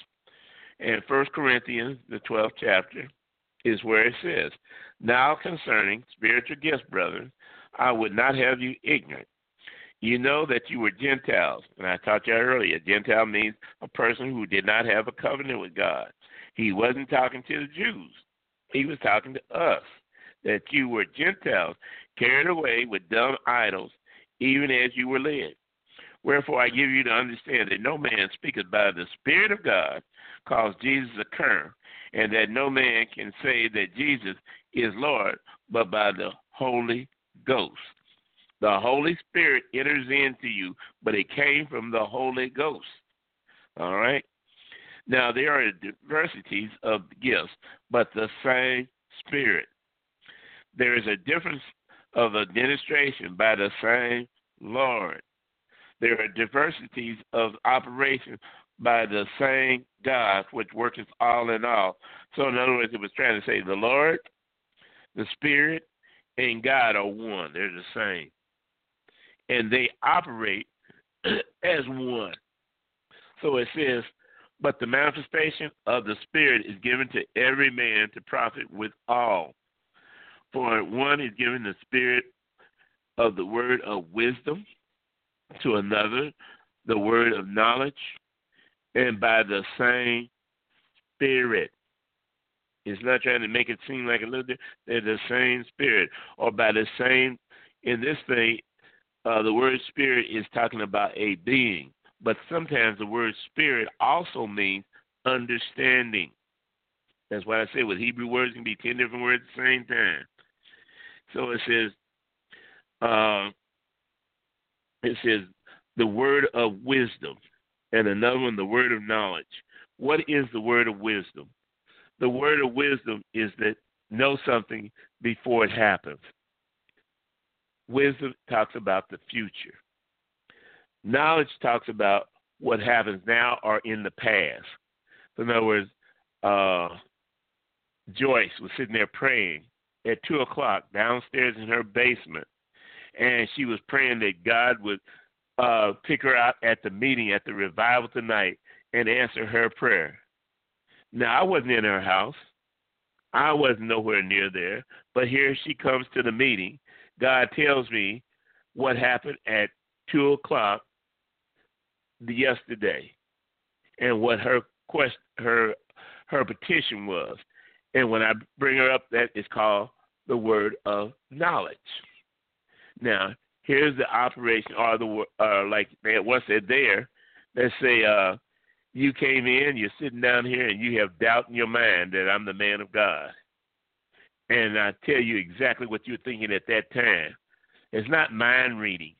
And First Corinthians, the 12th chapter, is where it says, Now concerning spiritual gifts, brethren, I would not have you ignorant. You know that you were Gentiles, and I taught you earlier. Gentile means a person who did not have a covenant with God. He wasn't talking to the Jews. He was talking to us. That you were Gentiles, carried away with dumb idols, even as you were led. Wherefore I give you to understand that no man speaketh by the Spirit of God, cause Jesus a curse, and that no man can say that Jesus is Lord, but by the Holy Ghost. The Holy Spirit enters into you, but it came from the Holy Ghost. All right? Now, there are diversities of gifts, but the same Spirit. There is a difference of administration by the same Lord. There are diversities of operation by the same God, which worketh all in all. So, in other words, it was trying to say the Lord, the Spirit, and God are one. They're the same and they operate as one. So it says, but the manifestation of the Spirit is given to every man to profit with all. For one is given the Spirit of the word of wisdom, to another, the word of knowledge, and by the same Spirit. It's not trying to make it seem like a little bit. They're the same Spirit, or by the same. In this thing, uh, the word spirit is talking about a being, but sometimes the word spirit also means understanding. That's why I say with Hebrew words can be ten different words at the same time. So it says, uh, it says the word of wisdom, and another one the word of knowledge. What is the word of wisdom? The word of wisdom is that know something before it happens. Wisdom talks about the future. Knowledge talks about what happens now or in the past. In other words, uh, Joyce was sitting there praying at two o'clock downstairs in her basement, and she was praying that God would uh, pick her out at the meeting at the revival tonight and answer her prayer. Now I wasn't in her house. I wasn't nowhere near there, but here she comes to the meeting God tells me what happened at two o'clock yesterday, and what her quest her her petition was. And when I bring her up, that is called the word of knowledge. Now, here's the operation, or the uh, like once they're there, let's say uh, you came in, you're sitting down here, and you have doubt in your mind that I'm the man of God. And I tell you exactly what you're thinking at that time. It's not mind reading.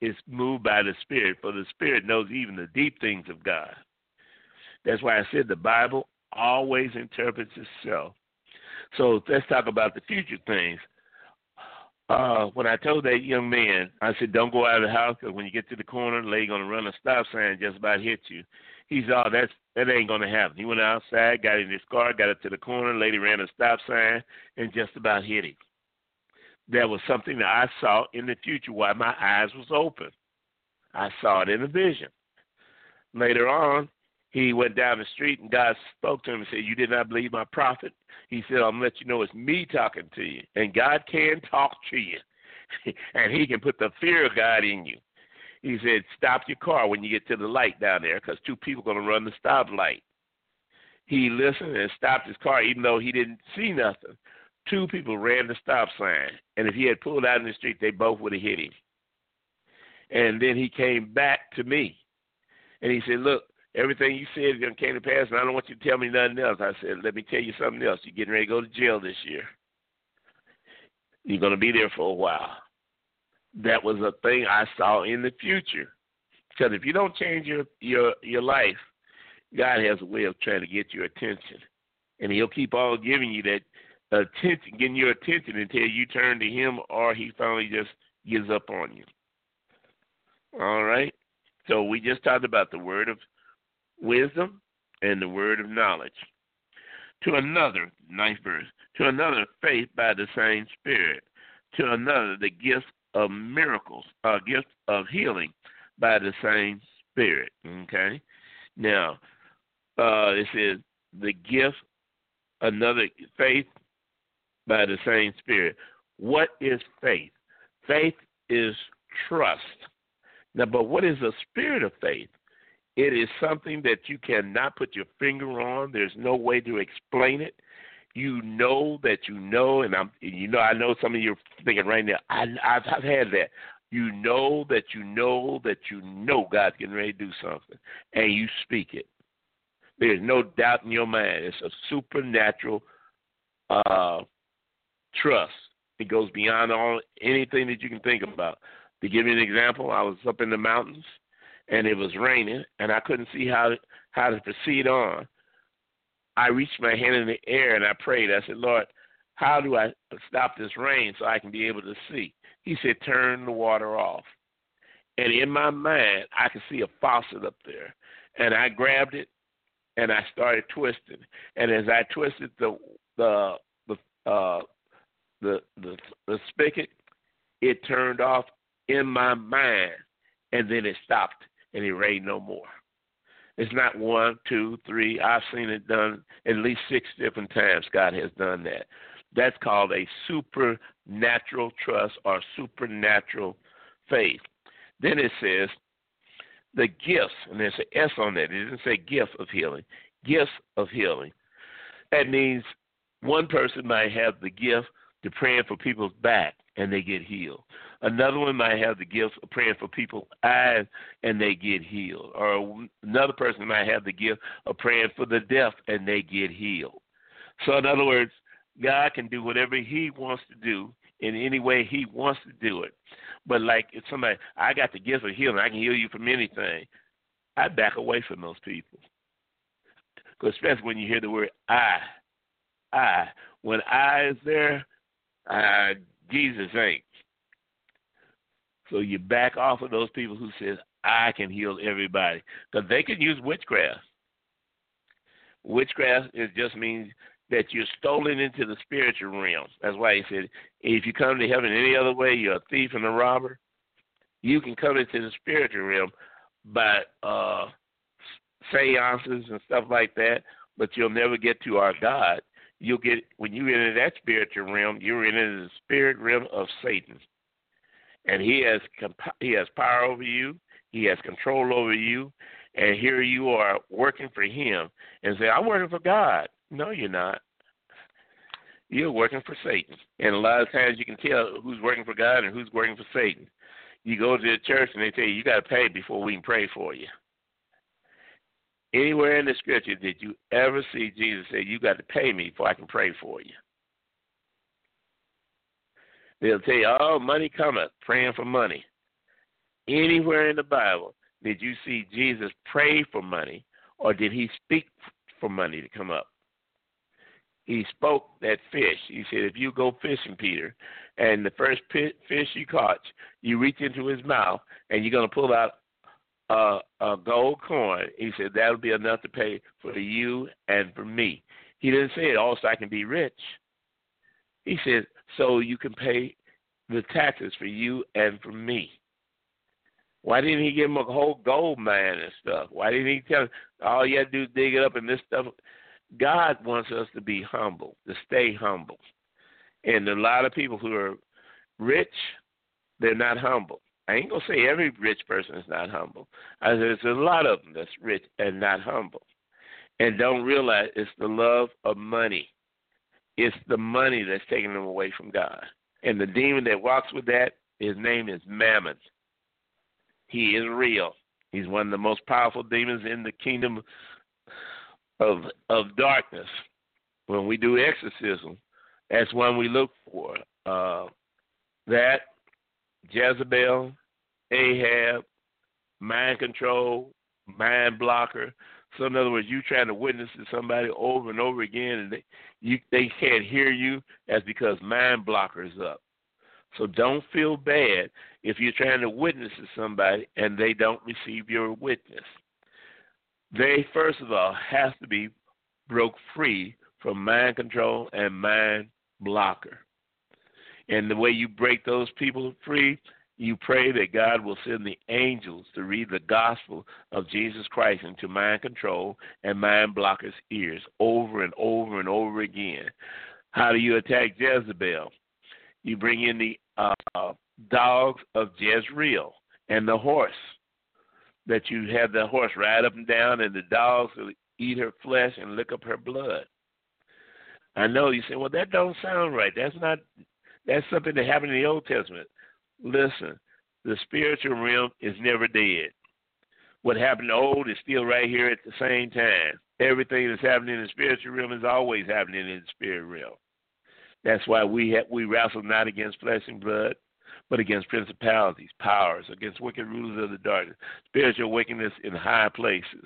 It's moved by the Spirit, for the Spirit knows even the deep things of God. That's why I said the Bible always interprets itself. So let's talk about the future things. Uh, when I told that young man, I said, "Don't go out of the house because when you get to the corner, the lady gonna run a stop sign just about hit you." He said, "Oh, uh, that's that ain't gonna happen." He went outside, got in his car, got up to the corner, lady ran a stop sign and just about hit him. That was something that I saw in the future while my eyes was open. I saw it in a vision. Later on, he went down the street and God spoke to him and said, You did not believe my prophet? He said, I'm to let you know it's me talking to you. And God can talk to you. and he can put the fear of God in you. He said, Stop your car when you get to the light down there because two people are going to run the stoplight. He listened and stopped his car even though he didn't see nothing. Two people ran the stop sign. And if he had pulled out in the street, they both would have hit him. And then he came back to me. And he said, Look, everything you said is going to come to pass, and I don't want you to tell me nothing else. I said, let me tell you something else. You're getting ready to go to jail this year. You're going to be there for a while. That was a thing I saw in the future. Because if you don't change your your your life, God has a way of trying to get your attention, and He'll keep on giving you that attention, getting your attention until you turn to Him, or He finally just gives up on you. All right. So we just talked about the word of wisdom and the word of knowledge. To another, ninth verse, to another, faith by the same Spirit. To another, the gift of miracles, a gift of healing by the same Spirit. Okay? Now, uh, it says the gift, another faith by the same Spirit. What is faith? Faith is trust. Now, but what is a spirit of faith? It is something that you cannot put your finger on. There's no way to explain it. You know that you know, and I'm, you know, I know some of you are thinking right now. I, I've, I've had that. You know that you know that you know God's getting ready to do something, and you speak it. There's no doubt in your mind. It's a supernatural uh, trust. It goes beyond all anything that you can think about. To give you an example, I was up in the mountains and it was raining, and I couldn't see how how to proceed on. I reached my hand in the air and I prayed. I said, Lord, how do I stop this rain so I can be able to see? He said, turn the water off. And in my mind, I could see a faucet up there, and I grabbed it and I started twisting. And as I twisted the the the uh, the, the the spigot, it turned off in my mind, and then it stopped and it rained no more. It's not one, two, three. I've seen it done at least six different times. God has done that. That's called a supernatural trust or supernatural faith. Then it says the gifts, and there's an S on that. It doesn't say gift of healing. Gifts of healing. That means one person might have the gift to praying for people's back and they get healed. Another one might have the gift of praying for people's eyes and they get healed. Or another person might have the gift of praying for the deaf and they get healed. So, in other words, God can do whatever He wants to do in any way He wants to do it. But like if somebody, I got the gift of healing, I can heal you from anything. I back away from those people. Because especially when you hear the word I, I, when I is there, uh, Jesus ain't. So you back off of those people who says I can heal everybody because they can use witchcraft. Witchcraft it just means that you're stolen into the spiritual realm. That's why he said, if you come to heaven any other way, you're a thief and a robber. You can come into the spiritual realm by uh, seances and stuff like that, but you'll never get to our God. You'll get when you enter that spiritual realm, you're in the spirit realm of Satan and he has he has power over you. He has control over you, and here you are working for him and say, I'm working for God. No, you're not. You're working for Satan. And a lot of times you can tell who's working for God and who's working for Satan. You go to the church and they tell you, you got to pay before we can pray for you. Anywhere in the scripture did you ever see Jesus say, You got to pay me before I can pray for you? They'll tell you, Oh, money cometh, praying for money. Anywhere in the Bible did you see Jesus pray for money or did he speak for money to come up? He spoke that fish. He said, If you go fishing, Peter, and the first fish you caught, you reach into his mouth and you're going to pull out a, a gold coin. He said that'll be enough to pay for you and for me. He didn't say it also I can be rich. He said so you can pay the taxes for you and for me. Why didn't he give him a whole gold mine and stuff? Why didn't he tell him all you have to do is dig it up and this stuff? God wants us to be humble, to stay humble. And a lot of people who are rich, they're not humble. I ain't gonna say every rich person is not humble. I said there's a lot of them that's rich and not humble, and don't realize it's the love of money. It's the money that's taking them away from God. And the demon that walks with that, his name is Mammon. He is real. He's one of the most powerful demons in the kingdom of of darkness. When we do exorcism, that's one we look for. Uh, that Jezebel, Ahab, mind control, mind blocker. So in other words, you trying to witness to somebody over and over again, and they you they can't hear you. That's because mind blocker is up. So don't feel bad if you're trying to witness to somebody and they don't receive your witness. They first of all have to be broke free from mind control and mind blocker. And the way you break those people free, you pray that God will send the angels to read the gospel of Jesus Christ into mind control and mind blockers' ears over and over and over again. How do you attack Jezebel? You bring in the uh, dogs of Jezreel and the horse. That you have the horse ride up and down, and the dogs will eat her flesh and lick up her blood. I know you say, well, that don't sound right. That's not that's something that happened in the Old Testament. Listen, the spiritual realm is never dead. What happened old is still right here at the same time. Everything that's happening in the spiritual realm is always happening in the spirit realm. That's why we have, we wrestle not against flesh and blood, but against principalities, powers, against wicked rulers of the darkness, spiritual wickedness in high places,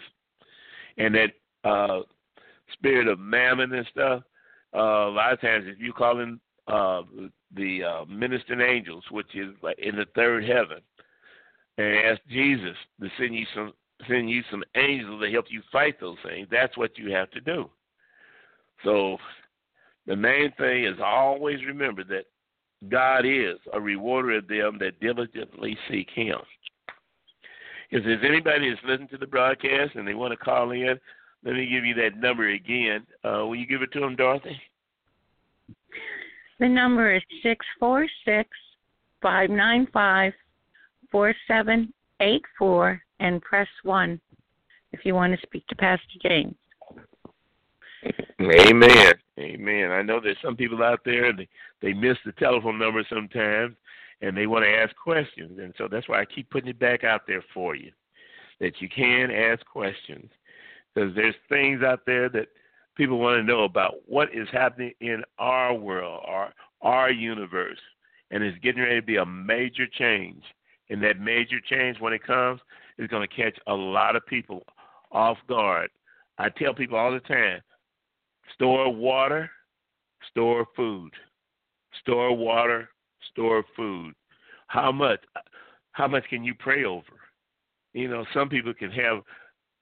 and that uh, spirit of mammon and stuff. Uh, a lot of times, if you call in uh, the uh, ministering angels, which is in the third heaven, and ask Jesus to send you some send you some angels to help you fight those things. That's what you have to do. So the main thing is always remember that God is a rewarder of them that diligently seek Him. If there's anybody that's listening to the broadcast and they want to call in, let me give you that number again. Uh, will you give it to them, Dorothy? The number is six four six five nine five four seven eight four and press one if you want to speak to Pastor James. Amen. Amen. I know there's some people out there they they miss the telephone number sometimes and they want to ask questions and so that's why I keep putting it back out there for you that you can ask questions because there's things out there that people want to know about what is happening in our world, our our universe, and it's getting ready to be a major change. And that major change, when it comes, is going to catch a lot of people off guard. I tell people all the time: store water, store food, store water, store food. How much? How much can you pray over? You know, some people can have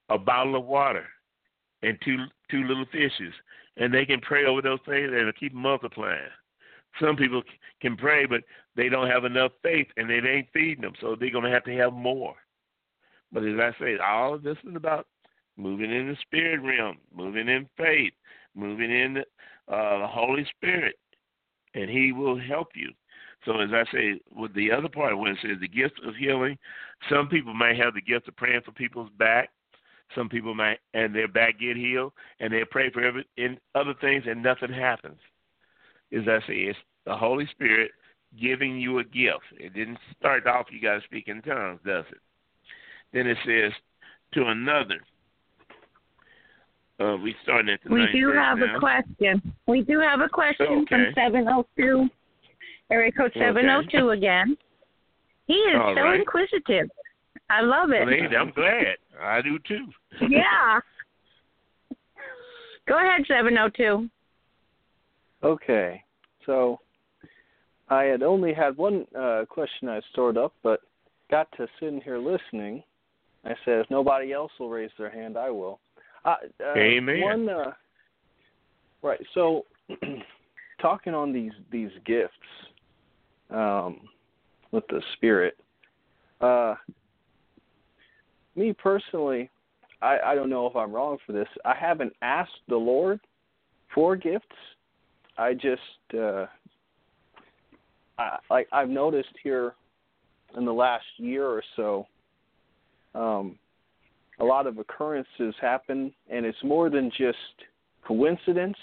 a bottle of water and two two little fishes, and they can pray over those things and keep multiplying. Some people can pray, but they don't have enough faith, and it ain't feeding them, so they're gonna have to have more. But as I say, all of this is about moving in the spirit realm, moving in faith, moving in uh, the Holy Spirit, and He will help you. So as I say, with the other part when it says the gift of healing, some people may have the gift of praying for people's back Some people might, and their back get healed, and they pray for every, in other things, and nothing happens. As I say, it's the Holy Spirit giving you a gift. It didn't start off you got to speak in tongues, does it? Then it says to another. Uh, we starting at the We do have now. a question. We do have a question Okay. from 702. Area code 702 again. He is All so right. inquisitive. I love it. Well, I'm glad. I do too. yeah. Go ahead, 702. Okay, so I had only had one uh, question I stored up, but got to sitting here listening. I said, if nobody else will raise their hand, I will. Uh, uh, Amen. One, uh, right. So, talking on these these gifts um, with the Spirit, uh, me personally, I, I don't know if I'm wrong for this. I haven't asked the Lord for gifts. I just uh, I, I've noticed here in the last year or so, um, a lot of occurrences happen, and it's more than just coincidence.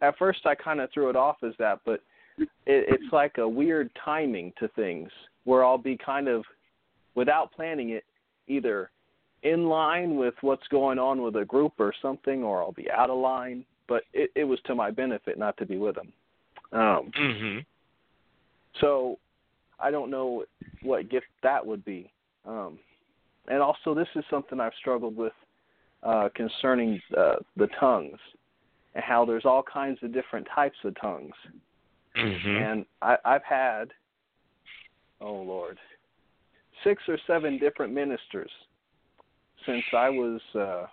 At first, I kind of threw it off as that, but it, it's like a weird timing to things where I'll be kind of, without planning it, either in line with what's going on with a group or something, or I'll be out of line. But it, it was to my benefit not to be with them. Um, hmm so I don't know what gift that would be. Um, and also, this is something I've struggled with uh, concerning uh, the tongues and how there's all kinds of different types of tongues. hmm And I, I've had, oh Lord, six or seven different ministers since I was uh,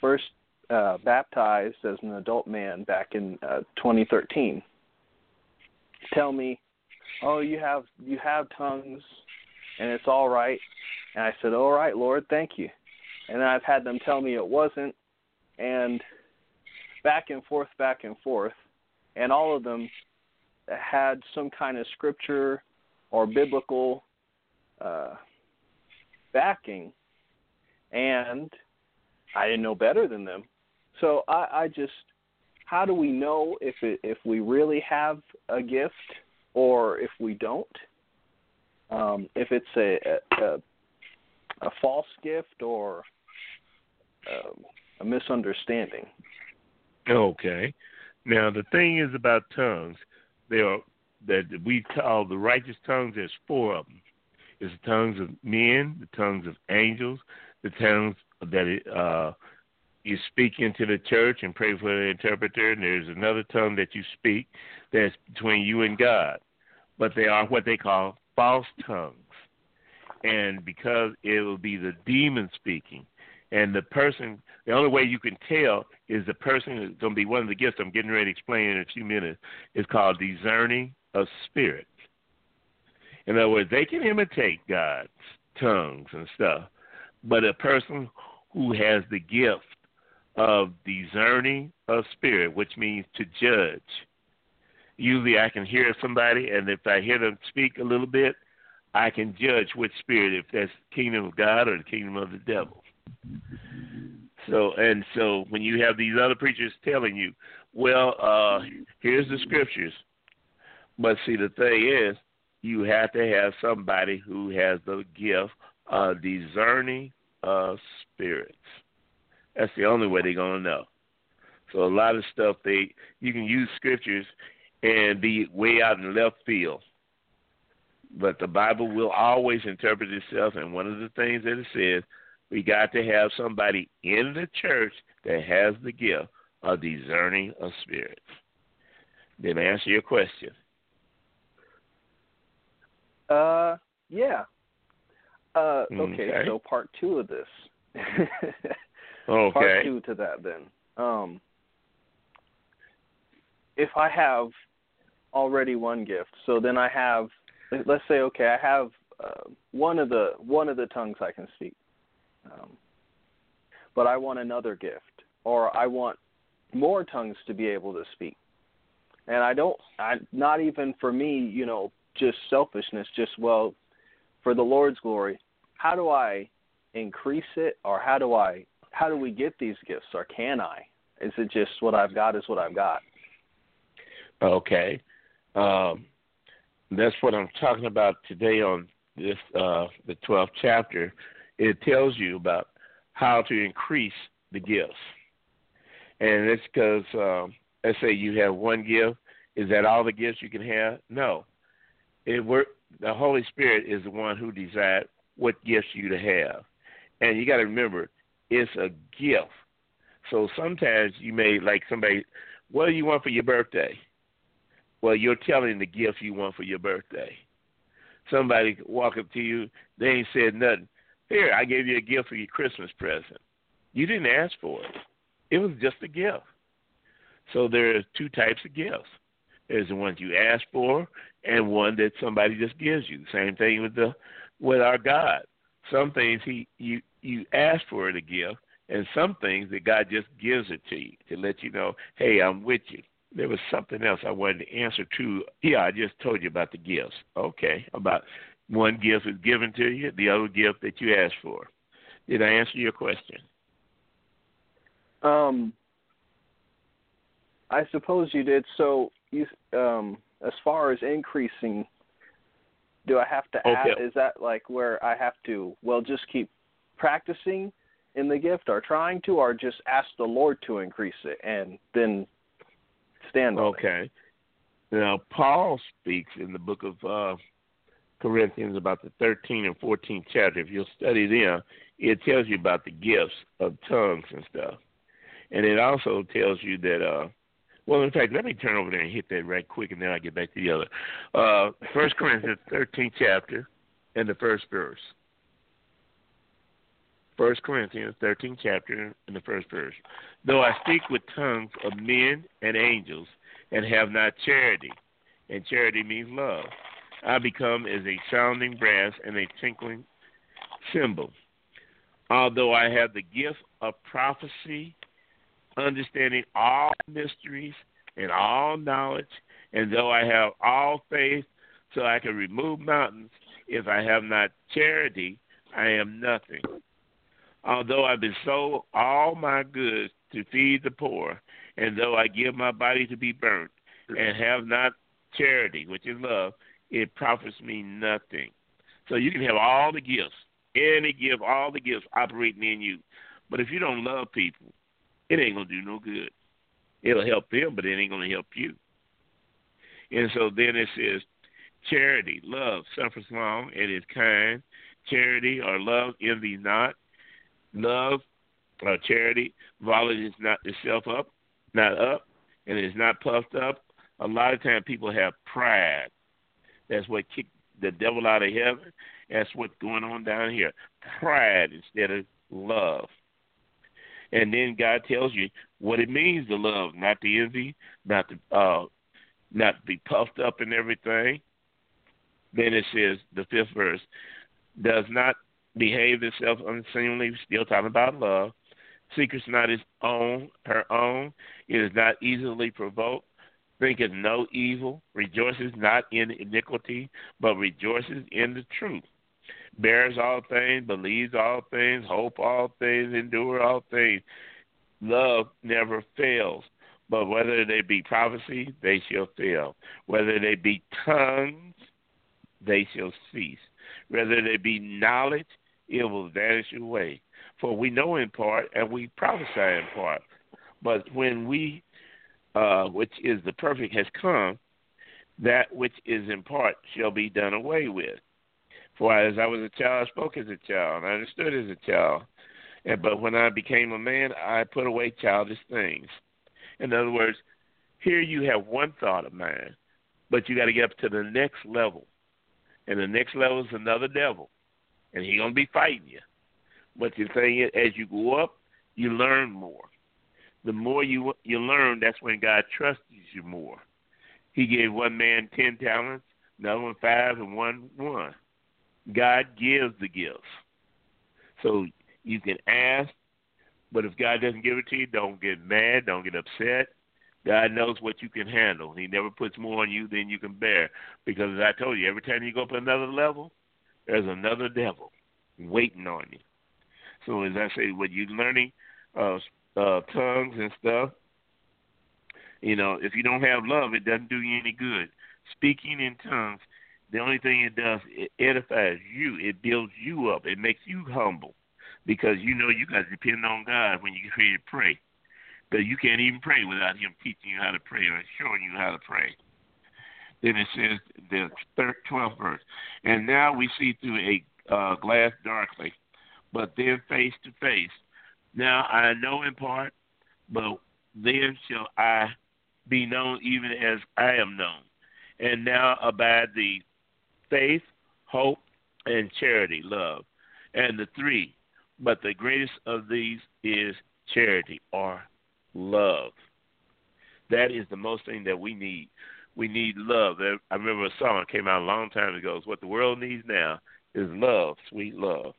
first uh, baptized as an adult man back in uh, 2013. Tell me, oh, you have you have tongues, and it's all right. And I said, all right, Lord, thank you. And I've had them tell me it wasn't, and back and forth, back and forth, and all of them had some kind of scripture or biblical uh, backing, and I didn't know better than them. So I, I just, how do we know if it, if we really have a gift or if we don't? Um, if it's a, a a false gift or um, a misunderstanding. Okay. Now the thing is about tongues, there are that we call the righteous tongues. There's four of them. It's the tongues of men, the tongues of angels, the tongues that uh, you speak into the church and pray for the interpreter. And there's another tongue that you speak that's between you and God. But they are what they call false tongues. And because it will be the demon speaking, and the person, the only way you can tell is the person is going to be one of the gifts I'm getting ready to explain in a few minutes is called discerning of spirits. In other words, they can imitate God's tongues and stuff, but a person who has the gift of discerning of spirit, which means to judge. Usually I can hear somebody, and if I hear them speak a little bit, I can judge which spirit, if that's kingdom of God or the kingdom of the devil. So and so when you have these other preachers telling you, well, uh, here's the scriptures, but see the thing is, you have to have somebody who has the gift of discerning of spirits. That's the only way they're gonna know. So a lot of stuff they you can use scriptures and be way out in left field. But the Bible will always interpret itself and one of the things that it says, we got to have somebody in the church that has the gift of discerning of spirits. Then answer your question. Uh, yeah. Uh, okay, Okay. so part two of this. Okay. Part two to that then. Um, if I have already one gift, so then I have, let's say, okay, I have uh, one of the one of the tongues I can speak, um, but I want another gift, or I want more tongues to be able to speak, and I don't, I not even for me, you know, just selfishness, just well, for the Lord's glory. How do I increase it, or how do I how do we get these gifts, or can I? Is it just what I've got is what I've got? Okay, um, that's what I'm talking about today on this uh, the 12th chapter. It tells you about how to increase the gifts, and it's because um, let's say you have one gift. Is that all the gifts you can have? No, it work. The Holy Spirit is the one who decides what gifts you to have, and you got to remember it's a gift. So sometimes you may like somebody, what do you want for your birthday? Well, you're telling the gift you want for your birthday. Somebody walk up to you, they ain't said nothing. Here, I gave you a gift for your Christmas present. You didn't ask for it. It was just a gift. So there are two types of gifts. There's the ones you ask for and one that somebody just gives you. Same thing with the with our God. Some things he you you ask for the gift, and some things that God just gives it to you to let you know, hey, I'm with you. There was something else I wanted to answer to. Yeah, I just told you about the gifts. Okay, about one gift was given to you, the other gift that you asked for. Did I answer your question? Um, I suppose you did. So you, um, as far as increasing, do I have to okay. add? Is that like where I have to? Well, just keep practicing in the gift or trying to, or just ask the Lord to increase it and then stand on okay. it. Now, Paul speaks in the book of uh, Corinthians about the 13th and 14th chapter. If you'll study them, it tells you about the gifts of tongues and stuff. And it also tells you that, uh, well, in fact, let me turn over there and hit that right quick, and then I'll get back to the other. Uh, First Corinthians 13th chapter and the first verse. First Corinthians 13 chapter and the first verse. Though I speak with tongues of men and angels and have not charity, and charity means love, I become as a sounding brass and a tinkling cymbal. Although I have the gift of prophecy, understanding all mysteries and all knowledge, and though I have all faith so I can remove mountains, if I have not charity, I am nothing. Although I bestow all my goods to feed the poor, and though I give my body to be burnt, and have not charity, which is love, it profits me nothing. So you can have all the gifts, any gift, all the gifts operating in you. But if you don't love people, it ain't gonna do no good. It'll help them, but it ain't gonna help you. And so then it says, charity, love, suffers long, and is kind. Charity or love envy not, love, or charity, violence is not itself up, not up, and is not puffed up. A lot of times people have pride. That's what kicked the devil out of heaven. That's what's going on down here. Pride instead of love. And then God tells you what it means to love, not to envy, not to uh, not to be puffed up and everything. Then it says the fifth verse does not behave itself unseemly, still talking about love. Seeketh not his own, her own. It is not easily provoked. Thinketh no evil. Rejoices not in iniquity, but rejoices in the truth. Bears all things, believes all things, hope all things, endure all things. Love never fails. But whether they be prophecy, they shall fail. Whether they be tongues, they shall cease. Whether they be knowledge, it will vanish away. For we know in part and we prophesy in part. But when we, uh, which is the perfect, has come, that which is in part shall be done away with. For as I was a child, I spoke as a child, and I understood as a child. And, but when I became a man, I put away childish things. In other words, here you have one thought of mine, but you got to get up to the next level. And the next level is another devil and he's gonna be fighting you. But the thing is, as you go up, you learn more. The more you you learn, that's when God trusts you more. He gave one man ten talents, another one five, and one one. God gives the gifts, so you can ask. But if God doesn't give it to you, don't get mad, don't get upset. God knows what you can handle. He never puts more on you than you can bear. Because as I told you, every time you go up another level, there's another devil waiting on you. So as I say, when you're learning uh, uh, tongues and stuff, you know, if you don't have love, it doesn't do you any good. Speaking in tongues, the only thing it does, it edifies you. It builds you up. It makes you humble because you know you got to depend on God when you get ready to pray. Because you can't even pray without Him teaching you how to pray or showing you how to pray. Then it says the 12th verse, and now we see through a uh, glass darkly, but then face to face. Now I know in part, but then shall I be known even as I am known. And now abide the faith, hope, and charity, love. And the three, but the greatest of these is charity or love. That is the most thing that we need. We need love. I remember a song came out a long time ago. It's what the world needs now is love, sweet love.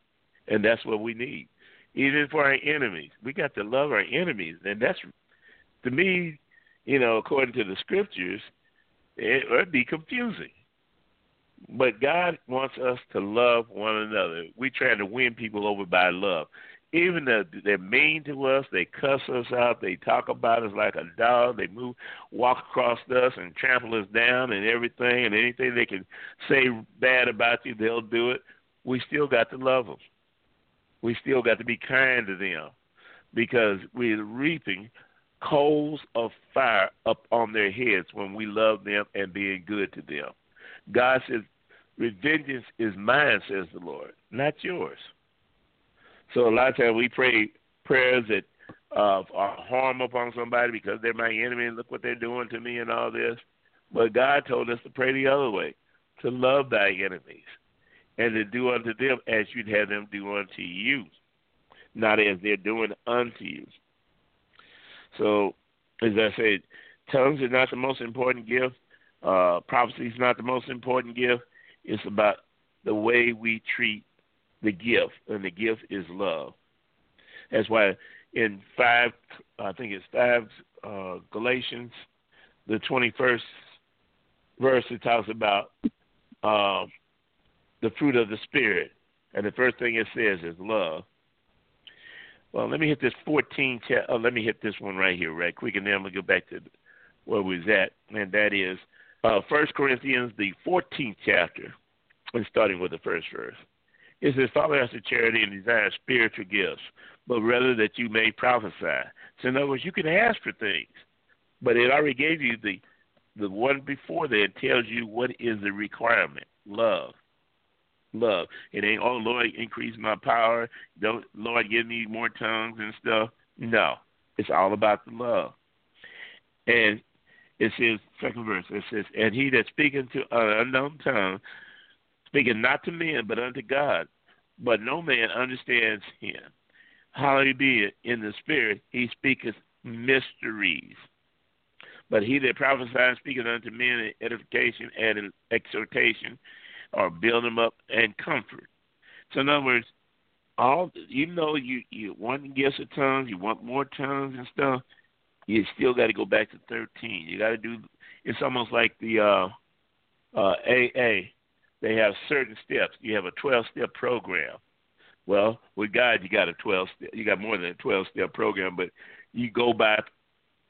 And that's what we need. Even for our enemies. We got to love our enemies. And that's, to me, you know, according to the scriptures, it would be confusing. But God wants us to love one another. We try to win people over by love. Even though they're mean to us, they cuss us out, they talk about us like a dog, they move, walk across us and trample us down and everything, and anything they can say bad about you, they'll do it. We still got to love them. We still got to be kind to them because we're reaping coals of fire up on their heads when we love them and being good to them. God says, Vengeance is mine, says the Lord, not yours. So a lot of times we pray prayers that uh, are harm upon somebody because they're my enemy and look what they're doing to me and all this. But God told us to pray the other way, to love thy enemies and to do unto them as you'd have them do unto you, not as they're doing unto you. So, as I said, tongues is not the most important gift. Uh, prophecy is not the most important gift. It's about the way we treat the gift, and the gift is love. That's why in five, I think it's five uh, Galatians, the twenty-first verse, it talks about uh, the fruit of the spirit, and the first thing it says is love. Well, let me hit this 14. Cha- oh, let me hit this one right here, right quick, and then I'm gonna go back to where we was at, and that is uh, Corinthians, the 14th chapter, and starting with the first verse. It says, Father after charity and desire spiritual gifts, but rather that you may prophesy. So, in other words, you can ask for things, but it already gave you the the one before that tells you what is the requirement love love. It ain't, oh Lord, increase my power. Don't Lord give me more tongues and stuff. No. It's all about the love. And it says second verse, it says, And he that speaketh to an unknown tongue, speaking not to men, but unto God, but no man understands him. Howbeit in the spirit he speaketh mysteries. But he that prophesies speaketh unto men in edification and exhortation or build them up and comfort. So in other words, all even though you you want gifts of tongues, you want more tongues and stuff, you still got to go back to thirteen. You got to do. It's almost like the uh, uh, AA. They have certain steps. You have a twelve step program. Well, with God, you got a twelve. Step, you got more than a twelve step program, but you go by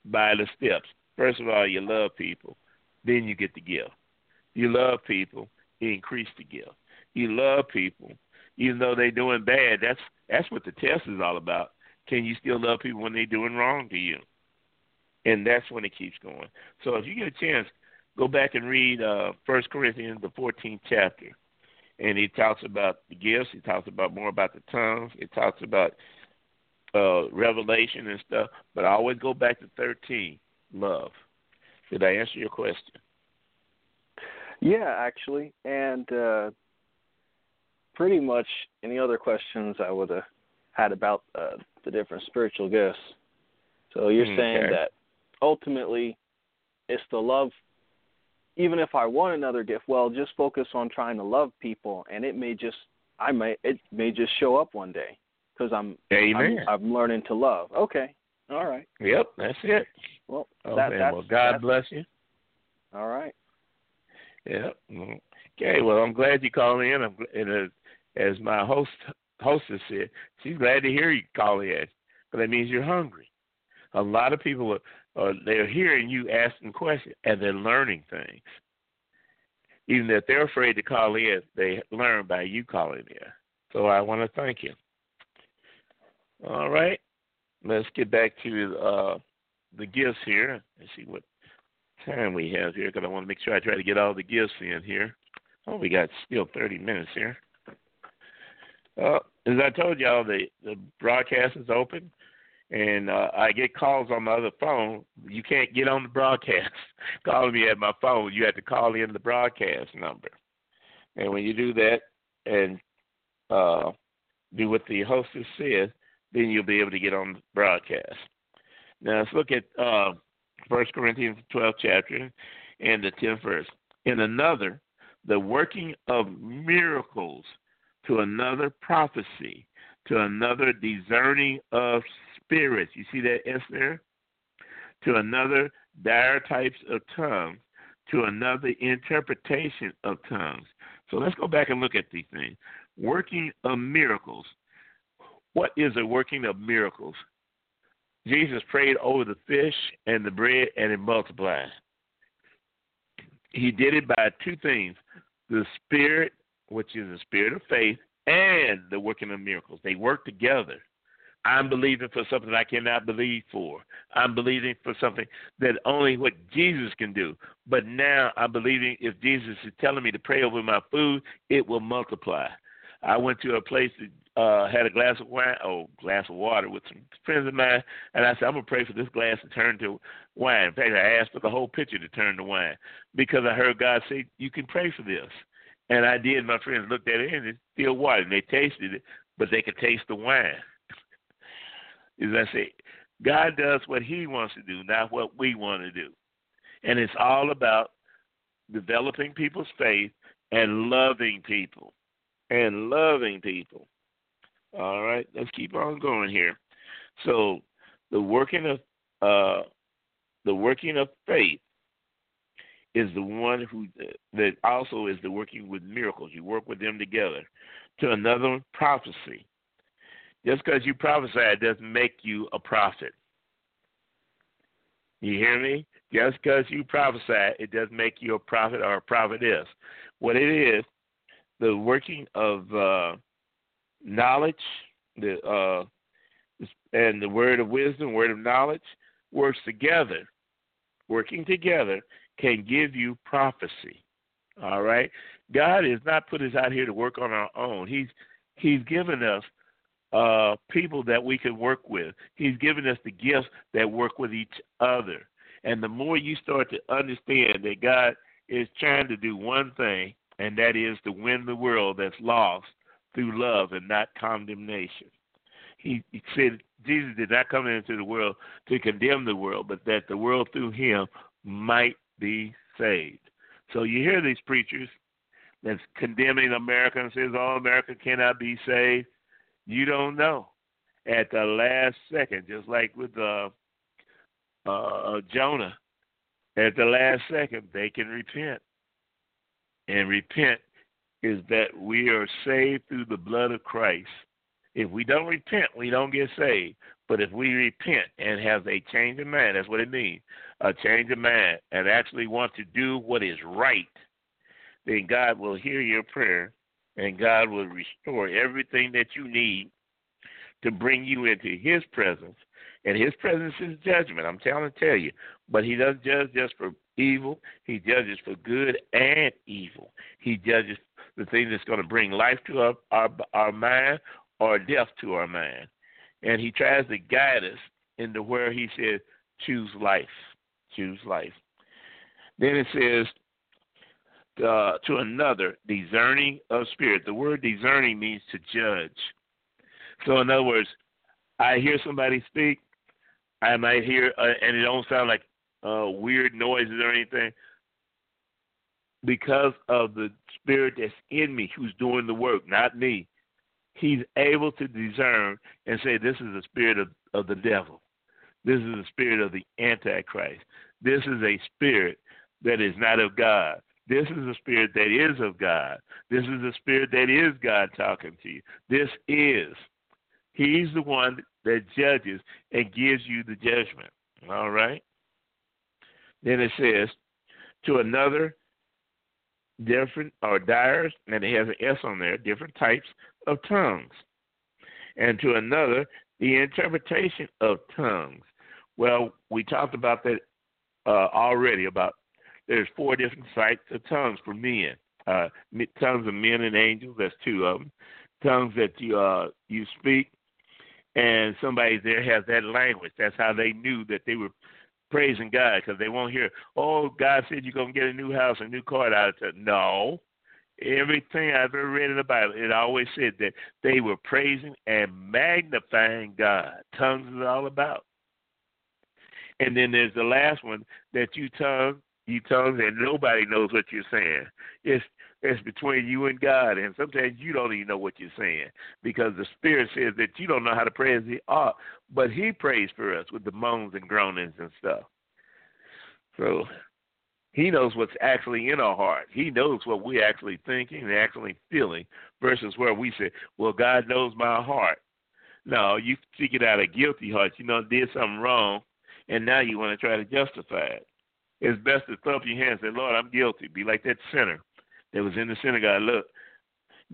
by the steps. First of all, you love people, then you get the gift. You love people, You increase the gift. You love people, even though they're doing bad. That's that's what the test is all about. Can you still love people when they're doing wrong to you? And that's when it keeps going. So if you get a chance, go back and read uh First Corinthians, the 14th chapter, and he talks about the gifts. He talks about more about the tongues. It talks about uh revelation and stuff. But I always go back to 13, love. Did I answer your question? Yeah, actually, and uh, pretty much any other questions I would have had about uh, the different spiritual gifts. So you're okay. saying that ultimately it's the love. Even if I want another gift, well, just focus on trying to love people, and it may just I may it may just show up one day because I'm, I'm, I'm learning to love. Okay, all right. Yep, that's it. Well, oh, that, man. well, God bless you. All right. Yep. Mm. Okay. Well, I'm glad you called in. I'm and as, as my host hostess said, she's glad to hear you call in, but that means you're hungry. A lot of people are, are they're hearing you asking questions and they're learning things. Even if they're afraid to call in, they learn by you calling in. So I want to thank you. All right, let's get back to uh, the gifts here. Let's see what time we have here because I want to make sure I try to get all the gifts in here. Oh, we got still 30 minutes here. Uh, as I told y'all, the the broadcast is open, and uh, I get calls on my other phone. You can't get on the broadcast calling me at my phone. You have to call in the broadcast number, and when you do that and uh, do what the hostess says, then you'll be able to get on the broadcast. Now let's look at uh, First Corinthians 12 chapter and the 10th verse. In another, the working of miracles to another prophecy, to another discerning of spirits. You see that S there? To another dire types of tongues, to another interpretation of tongues. So let's go back and look at these things. Working of miracles. What is a working of miracles? Jesus prayed over the fish and the bread and it multiplied. He did it by two things the Spirit which is the spirit of faith, and the working of miracles. They work together. I'm believing for something I cannot believe for. I'm believing for something that only what Jesus can do. But now I'm believing if Jesus is telling me to pray over my food, it will multiply. I went to a place that uh, had a glass of wine, oh, glass of water with some friends of mine, and I said, I'm gonna pray for this glass to turn to wine. In fact, I asked for the whole pitcher to turn to wine because I heard God say, "You can pray for this." And I did. My friends looked at it and it's still water. And they tasted it, but they could taste the wine. As I say, God does what He wants to do, not what we want to do. And it's all about developing people's faith and loving people. And loving people. All right, let's keep on going here. So the working of uh, the working of faith is the one who that also is the working with miracles. You work with them together. To another prophecy. Just because you prophesy doesn't make you a prophet. You hear me? Just because you prophesy it doesn't make you a prophet or a prophetess. What it is, the working of uh, knowledge, the uh, and the word of wisdom, word of knowledge, works together, working together can give you prophecy. All right? God has not put us out here to work on our own. He's He's given us uh, people that we can work with. He's given us the gifts that work with each other. And the more you start to understand that God is trying to do one thing, and that is to win the world that's lost through love and not condemnation. He, he said Jesus did not come into the world to condemn the world, but that the world through him might be saved. So you hear these preachers that's condemning America and says all America cannot be saved. You don't know. At the last second, just like with uh, uh, Jonah, at the last second they can repent. And repent is that we are saved through the blood of Christ. If we don't repent, we don't get saved. But if we repent and have a change of mind, that's what it means a change of mind, and actually want to do what is right, then God will hear your prayer and God will restore everything that you need to bring you into His presence. And His presence is judgment. I'm telling to tell you. But He doesn't judge just for evil. He judges for good and evil. He judges the thing that's going to bring life to our, our, our mind or death to our mind and he tries to guide us into where he says, choose life, choose life. Then it says, uh, to another, discerning of spirit. The word discerning means to judge. So, in other words, I hear somebody speak, I might hear, uh, and it don't sound like uh, weird noises or anything, because of the spirit that's in me who's doing the work, not me he's able to discern and say, This is the spirit of, of the devil. This is the spirit of the Antichrist. This is a spirit that is not of God. This is a spirit that is of God. This is a spirit that is God talking to you. This is. He's the one that judges and gives you the judgment. All right? Then it says, to another, different, or dyers, and it has an S on there, different types of tongues. And to another, the interpretation of tongues. Well, we talked about that uh, already about there's four different types of tongues for men. Uh, tongues of men and angels. That's two of them. Tongues that you uh, you speak, and somebody there has that language. That's how they knew that they were praising God because they won't hear, "Oh, God said you're gonna get a new house, a new car." Out of. No, everything I've ever read in the Bible, it always said that they were praising and magnifying God. Tongues is all about. And then there's the last one that you tongue you tongues and nobody knows what you're saying. It's it's between you and God, and sometimes you don't even know what you're saying because the Spirit says that you don't know how to pray as He ought, but He prays for us with the moans and groanings and stuff. So He knows what's actually in our heart. He knows what we're actually thinking and actually feeling, versus where we say, "Well, God knows my heart." No, you speak it out of guilty heart. You know, did something wrong, and now you want to try to justify it it's best to up your hands and say, Lord, I'm guilty. Be like that sinner that was in the synagogue. Look,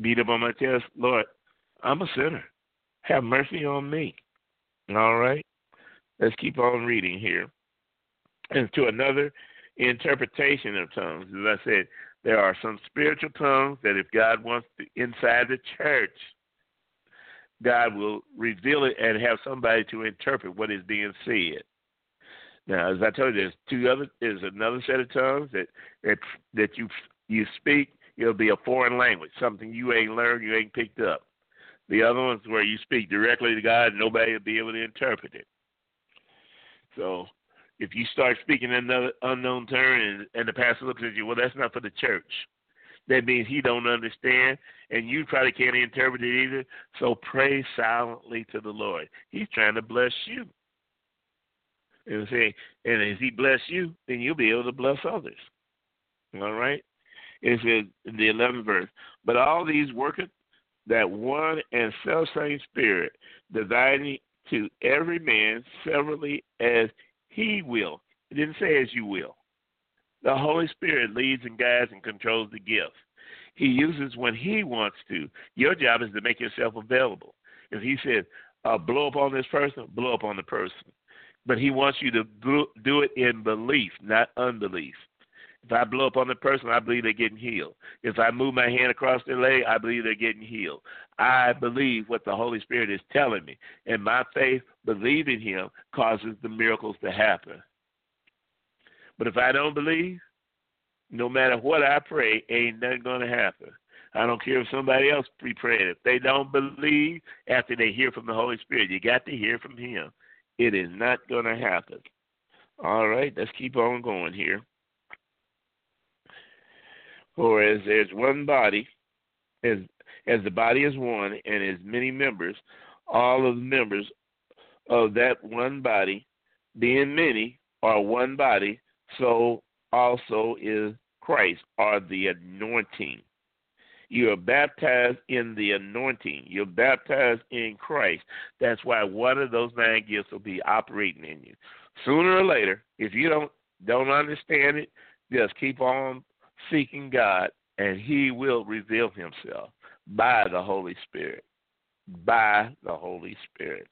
beat up on my chest. Lord, I'm a sinner. Have mercy on me. All right? Let's keep on reading here. And to another interpretation of tongues, as I said, there are some spiritual tongues that if God wants to inside the church, God will reveal it and have somebody to interpret what is being said. Now, as I told you, there's two other. There's another set of tongues that that that you you speak. It'll be a foreign language, something you ain't learned, you ain't picked up. The other ones where you speak directly to God, nobody will be able to interpret it. So, if you start speaking in another unknown term and, and the pastor looks at you, well, that's not for the church. That means he don't understand, and you probably can't interpret it either. So pray silently to the Lord. He's trying to bless you. And say, and as he bless you, then you'll be able to bless others. All right? It says in the eleventh verse, but all these worketh that one and self same spirit, dividing to every man severally as he will. It didn't say as you will. The Holy Spirit leads and guides and controls the gifts. He uses when he wants to. Your job is to make yourself available. If he said, uh, blow up on this person, blow up on the person but he wants you to do it in belief, not unbelief. If I blow up on the person, I believe they're getting healed. If I move my hand across their leg, I believe they're getting healed. I believe what the Holy Spirit is telling me, and my faith, believing Him, causes the miracles to happen. But if I don't believe, no matter what I pray, ain't nothing going to happen. I don't care if somebody else pre prayed. If they don't believe after they hear from the Holy Spirit, you got to hear from Him. It is not going to happen. All right, let's keep on going here. For as there's one body, as as the body is one, and as many members, all of the members of that one body, being many, are one body, so also is Christ, or the anointing. You are baptized in the anointing. You're baptized in Christ. That's why one of those nine gifts will be operating in you. Sooner or later, if you don't don't understand it, just keep on seeking God, and He will reveal Himself by the Holy Spirit. By the Holy Spirit.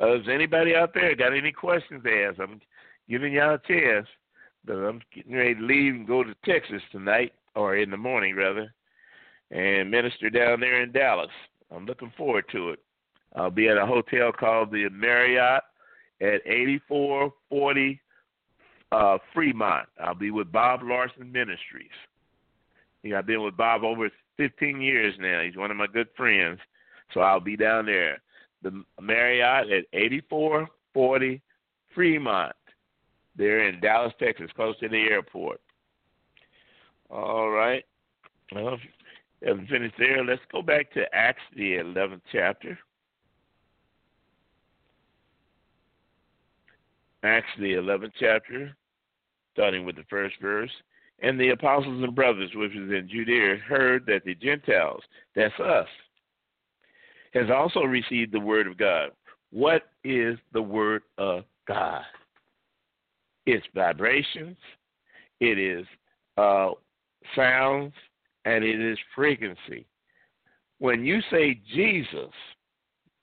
Uh, is anybody out there got any questions to ask? I'm giving y'all a chance, but I'm getting ready to leave and go to Texas tonight, or in the morning rather and minister down there in Dallas. I'm looking forward to it. I'll be at a hotel called the Marriott at 8440 uh, Freeport. I'll be with Bob Larson Ministries. Yeah, I've been with Bob over 15 years now. He's one of my good friends. So I'll be down there. The Marriott at 8440 Freeport. They're in Dallas, Texas, close to the airport. All right. Well, haven't finished there. Let's go back to Acts, the 11th chapter. Acts, the 11th chapter, starting with the first verse. And the apostles and brothers which was in Judea heard that the Gentiles, that's us, has also received the word of God. What is the word of God? It's vibrations, it is uh, sounds, and it is frequency. When you say Jesus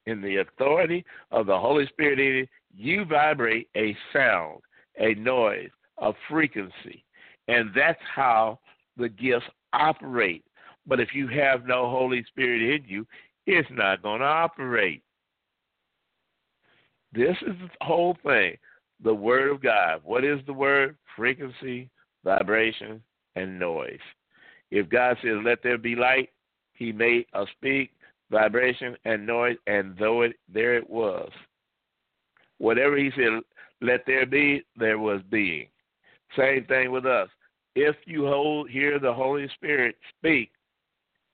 in the authority of the Holy Spirit, in it, you vibrate a sound, a noise, a frequency. And that's how the gifts operate. But if you have no Holy Spirit in you, it's not going to operate. This is the whole thing. The Word of God. What is the Word? Frequency, vibration, and noise. If God says, let there be light, He made a speak, vibration, and noise, and though it there it was. Whatever He said, let there be, there was being. Same thing with us. If you hold hear the Holy Spirit speak,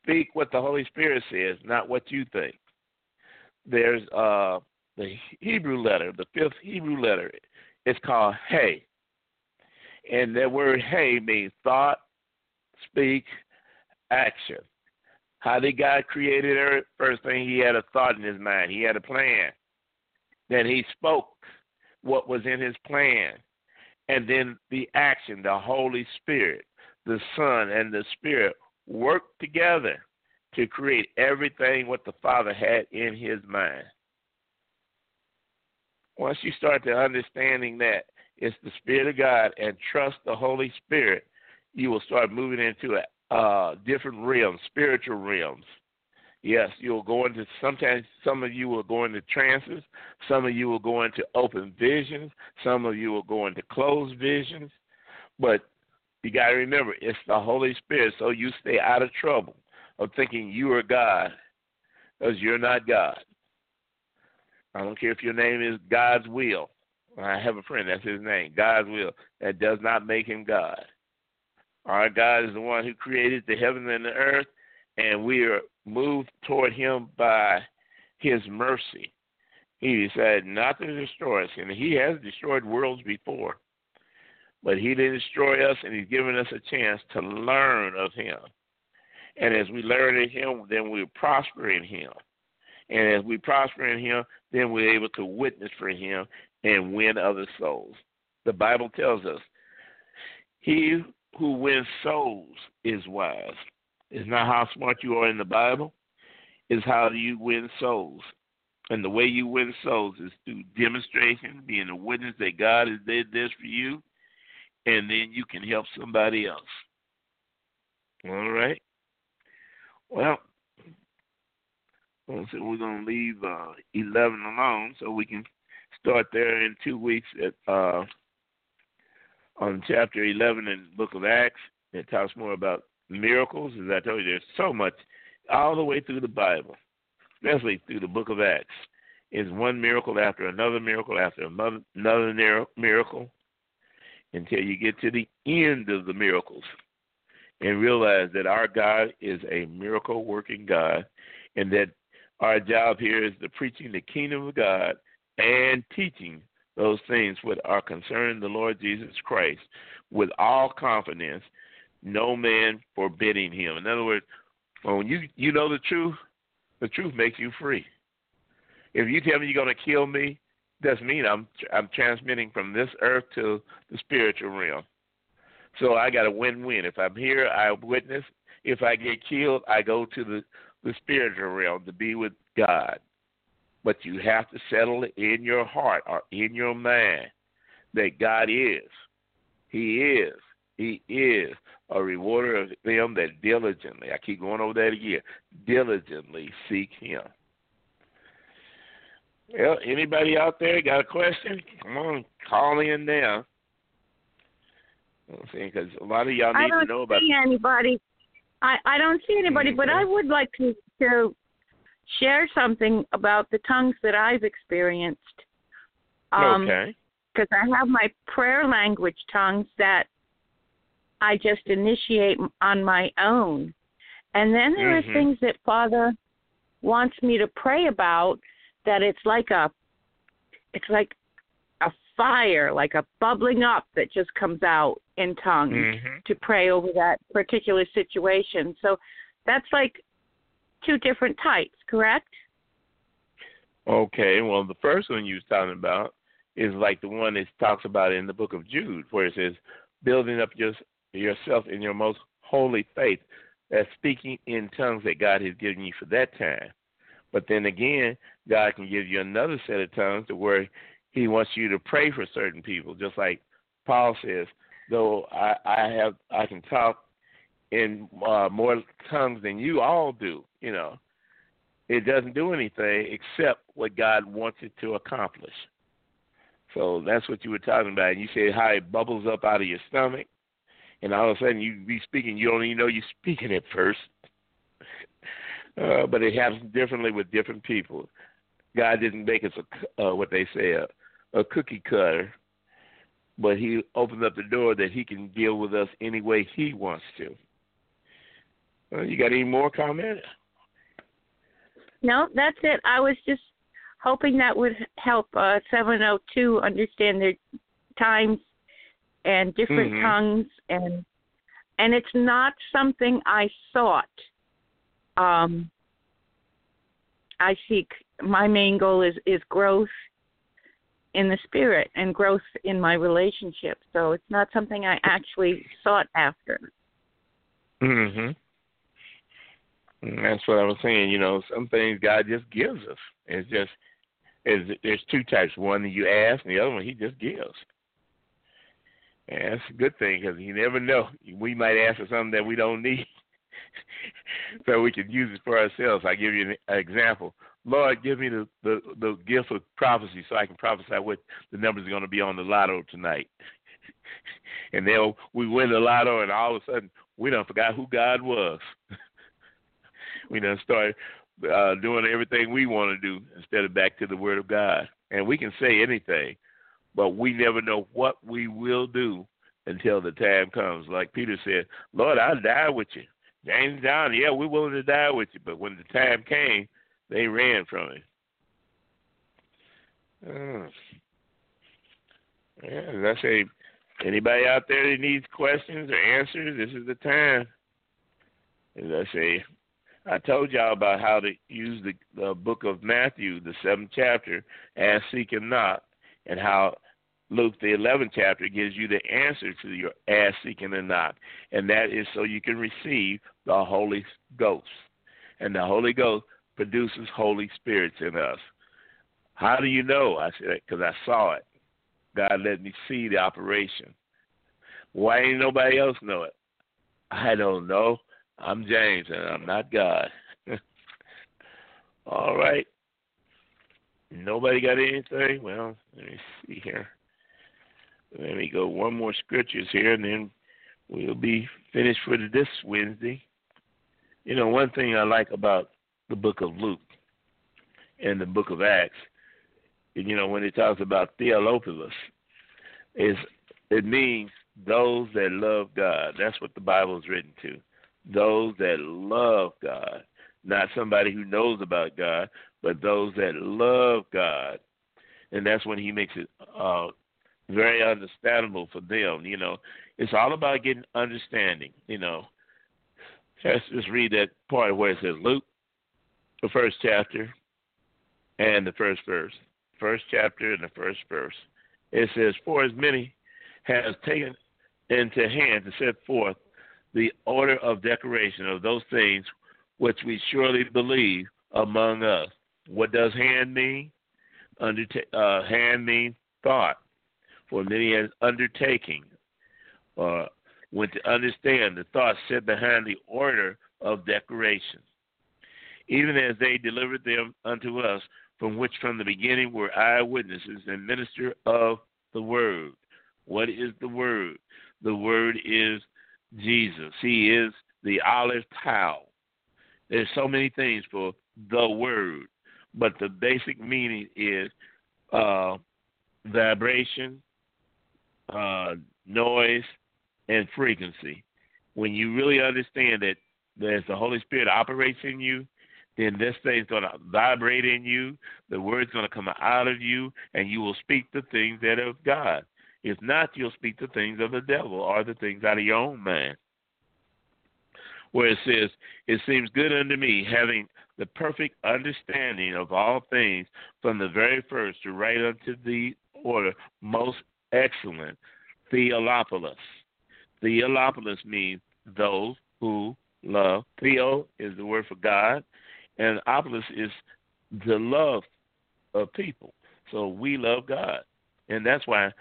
speak what the Holy Spirit says, not what you think. There's uh, the Hebrew letter, the fifth Hebrew letter. It's called Hey. And that word Hey means thought, speak, action. How did God created earth? First thing, he had a thought in his mind. He had a plan. Then he spoke what was in his plan. And then the action, the Holy Spirit, the Son, and the Spirit worked together to create everything what the Father had in his mind. Once you start to understanding that it's the Spirit of God and trust the Holy Spirit, you will start moving into uh, different realms, spiritual realms. Yes, you'll go into sometimes some of you will go into trances, some of you will go into open visions, some of you will go into closed visions. But you got to remember, it's the Holy Spirit, so you stay out of trouble of thinking you are God, because you're not God. I don't care if your name is God's will. I have a friend, that's his name, God's will. That does not make him God. Our God is the one who created the heaven and the earth, and we are moved toward him by his mercy. He decided not to destroy us, and he has destroyed worlds before. But he didn't destroy us, and he's given us a chance to learn of him. And as we learn of him, then we prosper in him. And as we prosper in him, then we're able to witness for him and win other souls. The Bible tells us, he who wins souls is wise. It's not how smart you are in the Bible, it's how you win souls. And the way you win souls is through demonstration, being a witness that God has did this for you, and then you can help somebody else. All right. Well, so we're going to leave uh, 11 alone so we can start there in two weeks at uh, on chapter 11 in the book of Acts. It talks more about miracles. As I told you, there's so much all the way through the Bible, especially through the book of Acts. Is one miracle after another miracle after another, miracle until you get to the end of the miracles and realize that our God is a miracle working God and that our job here is the preaching the kingdom of God and teaching those things which are concerning the Lord Jesus Christ with all confidence, no man forbidding him. In other words, when you you know the truth, the truth makes you free. If you tell me you're going to kill me, doesn't mean I'm I'm transmitting from this earth to the spiritual realm. So I got a win-win. If I'm here, I witness. If I get killed, I go to the the spiritual realm to be with God. But you have to settle it in your heart or in your mind that God is. He is. He is a rewarder of them that diligently, I keep going over that again, diligently seek Him. Well, anybody out there got a question? Come on, call in now. Because a lot of y'all need to know about. I don't see anybody. I I don't see anybody, mm-hmm. but I would like to to share something about the tongues that I've experienced. Um, okay. Because I have my prayer language tongues that I just initiate on my own, and then there mm-hmm. are things that Father wants me to pray about that it's like a it's like a fire like a bubbling up that just comes out in tongues mm-hmm. to pray over that particular situation. So that's like two different types, correct? Okay, well, the first one you was talking about is like the one that talks about in the book of Jude, where it says, building up your, yourself in your most holy faith. That's speaking in tongues that God has given you for that time. But then again, God can give you another set of tongues to where He wants you to pray for certain people, just like Paul says. Though I, I have, I can talk in uh, more tongues than you all do. You know, it doesn't do anything except what God wants it to accomplish. So that's what you were talking about. And you said how it bubbles up out of your stomach, and all of a sudden you be speaking. You don't even know you're speaking at first. Uh, but it happens differently with different people. God didn't make us a uh, what they say a, a cookie cutter, but He opens up the door that He can deal with us any way He wants to. Uh, you got any more comments? No, that's it. I was just hoping that would help uh, 702 understand their times and different mm-hmm. tongues and and it's not something I sought. Um, I seek my main goal is is growth in the spirit and growth in my relationship. So it's not something I actually sought after. Mhm. That's what I was saying. You know, some things God just gives us. It's just is there's two types. One you ask, and the other one He just gives. And that's a good thing because you never know. We might ask for something that we don't need, so we can use it for ourselves. I give you an example. Lord, give me the, the the gift of prophecy so I can prophesy what the numbers are going to be on the lotto tonight. and then we win the lotto, and all of a sudden we don't forgot who God was. we done started uh, doing everything we want to do instead of back to the Word of God. And we can say anything, but we never know what we will do until the time comes. Like Peter said, Lord, I'll die with you. James John, yeah, we're willing to die with you. But when the time came, they ran from it. Uh, yeah, as I say, anybody out there that needs questions or answers, this is the time. As I say, I told y'all about how to use the, the book of Matthew, the seventh chapter, ask, seek, and knock, and how Luke, the 11th chapter, gives you the answer to your ask, seek, and knock. And that is so you can receive the Holy Ghost. And the Holy Ghost produces Holy Spirits in us. How do you know? I said, because I saw it. God let me see the operation. Why ain't nobody else know it? I don't know. I'm James, and I'm not God. All right. Nobody got anything? Well, let me see here. Let me go one more scriptures here, and then we'll be finished for this Wednesday. You know, one thing I like about the book of Luke and the book of Acts, you know, when it talks about Theophilus, is it means those that love God. That's what the Bible is written to those that love God, not somebody who knows about God, but those that love God. And that's when he makes it uh, very understandable for them. You know, it's all about getting understanding. You know, let's just read that part where it says Luke, the first chapter, and the first verse. First chapter and the first verse. It says, For as many has taken into hand to set forth the order of decoration of those things which we surely believe among us. What does hand mean? Uh, hand means thought. For many as undertaking, uh, when to understand the thought set behind the order of decoration, even as they delivered them unto us, from which from the beginning were eyewitnesses and minister of the word. What is the word? The word is Jesus. He is the olive towel. There's so many things for the word, but the basic meaning is uh, vibration, uh, noise, and frequency. When you really understand that there's the Holy Spirit operates in you, then this thing's going to vibrate in you. The word's going to come out of you, and you will speak the things that are of God. If not, you'll speak the things of the devil or the things out of your own mind. Where it says, It seems good unto me, having the perfect understanding of all things from the very first to write unto the order most excellent, Theophilus. Theophilus means those who love. Theo is the word for God, and Opolis is the love of people. So we love God. And that's why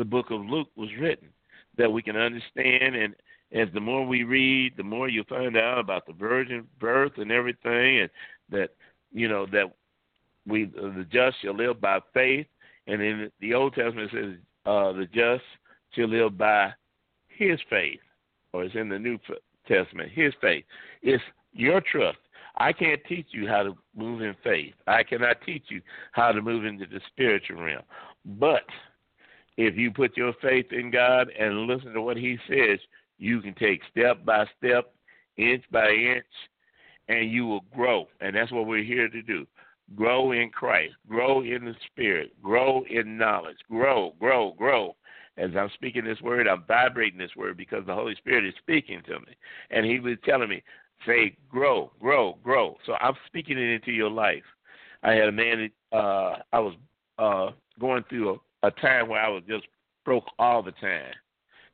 the book of Luke was written, that we can understand. And as the more we read, the more you find out about the virgin birth and everything, and that, you know, that we the just shall live by faith. And in the Old Testament, it says uh, the just shall live by his faith, or it's in the New Testament, his faith. It's your trust. I can't teach you how to move in faith. I cannot teach you how to move into the spiritual realm. But if you put your faith in God and listen to what He says, you can take step by step, inch by inch, and you will grow. And that's what we're here to do grow in Christ, grow in the Spirit, grow in knowledge, grow, grow, grow. As I'm speaking this word, I'm vibrating this word because the Holy Spirit is speaking to me. And He was telling me, say, grow, grow, grow. So I'm speaking it into your life. I had a man, uh, I was uh, going through a, time where I was just broke all the time.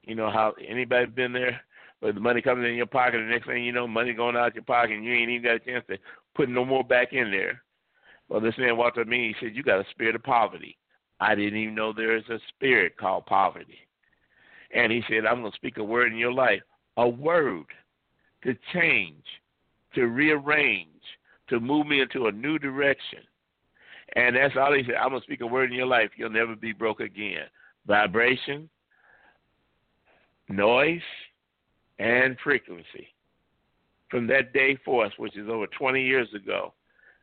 You know how anybody been there? But the money comes in your pocket, the next thing you know, money going out your pocket, and you ain't even got a chance to put no more back in there. Well, this man walked up to me. He said, "You got a spirit of poverty." I didn't even know there is a spirit called poverty. And he said, "I'm going to speak a word in your life, a word to change, to rearrange, to move me into a new direction." And that's all he said. I'm going to speak a word in your life. You'll never be broke again. Vibration, noise, and frequency. From that day forth, which is over 20 years ago,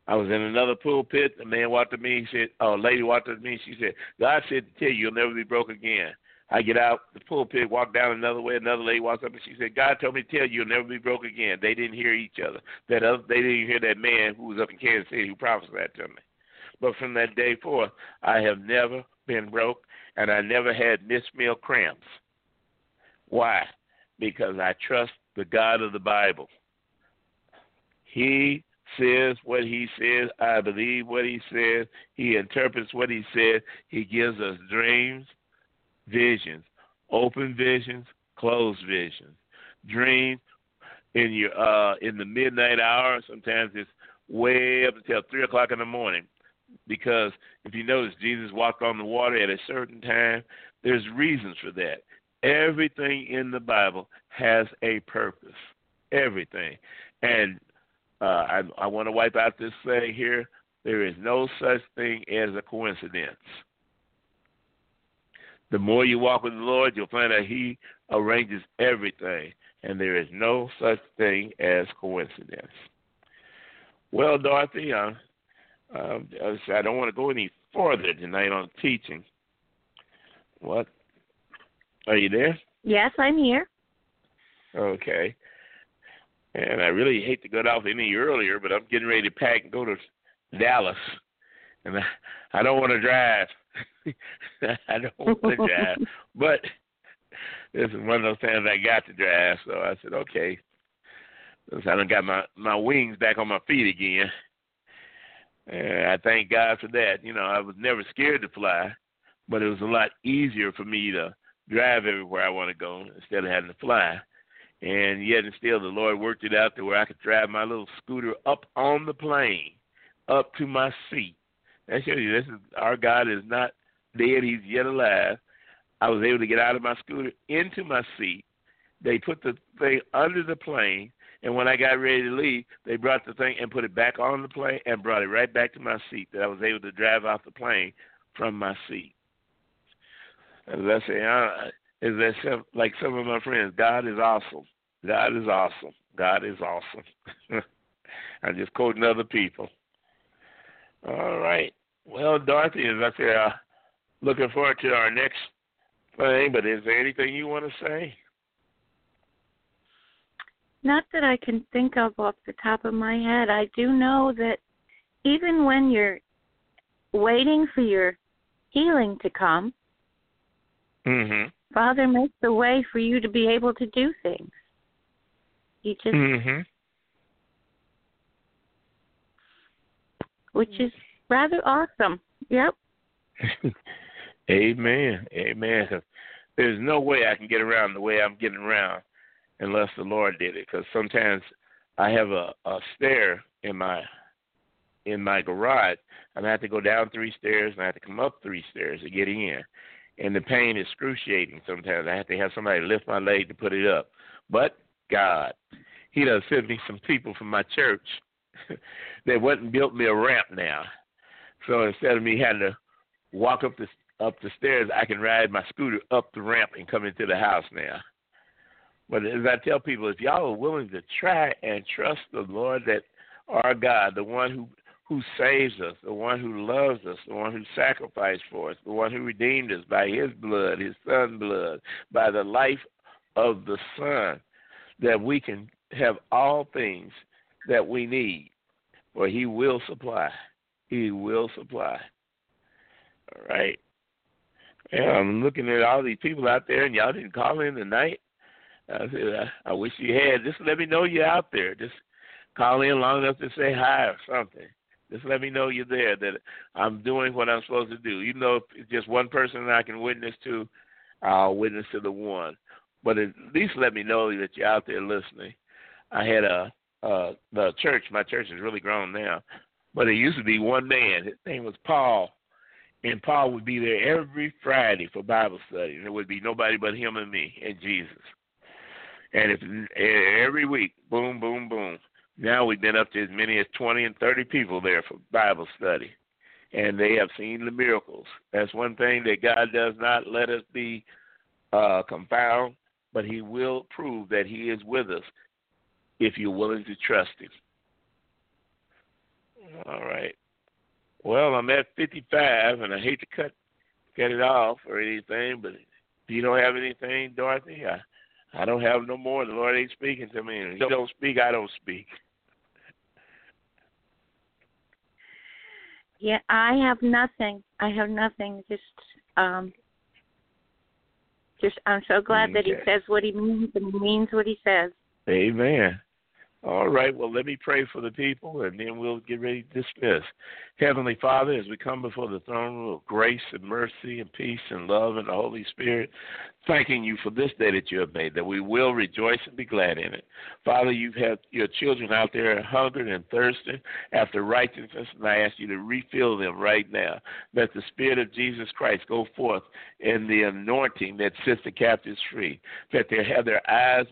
I was in another pulpit. A man walked to me. He said, "Oh, lady walked to me. She said, God said to tell you, you'll never be broke again." I get out the pulpit, walk down another way. Another lady walks up and she said, "God told me to tell you, you'll never be broke again." They didn't hear each other. That other, they didn't hear that man who was up in Kansas City who prophesied that to me. But from that day forth, I have never been broke, and I never had missed meal cramps. Why? Because I trust the God of the Bible. He says what he says. I believe what he says. He interprets what he says. He gives us dreams, visions, open visions, closed visions, dreams in your uh in the midnight hour. Sometimes it's way up until three o'clock in the morning. Because if you notice, Jesus walked on the water at a certain time. There's reasons for that. Everything in the Bible has a purpose. Everything. And uh, I, I want to wipe out this saying here. There is no such thing as a coincidence. The more you walk with the Lord, you'll find that He arranges everything, and there is no such thing as coincidence. Well, Dorothy, uh, um, I don't want to go any further tonight on teaching. What? Are you there? Yes, I'm here. Okay. And I really hate to get off any earlier, but I'm getting ready to pack and go to Dallas, and I, I don't want to drive. I don't want to drive, but this is one of those times I got to drive. So I said, okay. Since I done got my my wings back on my feet again, and I thank God for that. You know, I was never scared to fly, but it was a lot easier for me to drive everywhere I want to go instead of having to fly. And yet and still the Lord worked it out to where I could drive my little scooter up on the plane, up to my seat. That shows you this is our God is not dead, he's yet alive. I was able to get out of my scooter into my seat. They put the thing under the plane and when I got ready to leave, they brought the thing and put it back on the plane and brought it right back to my seat that I was able to drive off the plane from my seat. And as I say, uh, is that some, like some of my friends, God is awesome. God is awesome. God is awesome. I'm just quoting other people. All right. Well, Dorothy, as I said, uh, looking forward to our next thing, but is there anything you want to say? Not that I can think of off the top of my head. I do know that even when you're waiting for your healing to come, Mhm. Father makes the way for you to be able to do things. You just Mhm. which is rather awesome. Yep. Amen. Amen. there's no way I can get around the way I'm getting around unless the Lord did it. Because sometimes I have a, a stair in my in my garage, and I have to go down three stairs and I have to come up three stairs to get in. And the pain is excruciating sometimes. I have to have somebody lift my leg to put it up. But God, He does send me some people from my church that went and built me a ramp now. So instead of me having to walk up the up the stairs, I can ride my scooter up the ramp and come into the house now. But as I tell people, if y'all are willing to try and trust the Lord that our God, the one who who saves us, the one who loves us, the one who sacrificed for us, the one who redeemed us by his blood, his son blood, by the life of the Son, that we can have all things that we need. For he will supply. He will supply. All right. Yeah, I'm looking at all these people out there, and y'all didn't call in tonight. I said, I, I wish you had. Just let me know you're out there. Just call in long enough to say hi or something. Just let me know you're there, that I'm doing what I'm supposed to do. You know, if it's just one person I can witness to, I'll witness to the one. But at least let me know that you're out there listening. I had a uh the church, my church has really grown now. But it used to be one man. His name was Paul. And Paul would be there every Friday for Bible study. And it would be nobody but him and me and Jesus. And if every week, boom, boom, boom. Now we've been up to as many as 20 and 30 people there for Bible study. And they have seen the miracles. That's one thing that God does not let us be uh, confound, but He will prove that He is with us if you're willing to trust Him. All right. Well, I'm at 55, and I hate to cut cut it off or anything, but if you don't have anything, Dorothy, I I don't have no more. The Lord ain't speaking to me. And if He don't speak, I don't speak. Yeah, I have nothing. I have nothing. Just um just I'm so glad that he says what he means and he means what he says. Amen. All right, well, let me pray for the people and then we'll get ready to dismiss. Heavenly Father, as we come before the throne room of grace and mercy and peace and love and the Holy Spirit, thanking you for this day that you have made, that we will rejoice and be glad in it. Father, you've had your children out there hungering and thirsting after righteousness, and I ask you to refill them right now. Let the Spirit of Jesus Christ go forth in the anointing that sets the captives free, that they have their eyes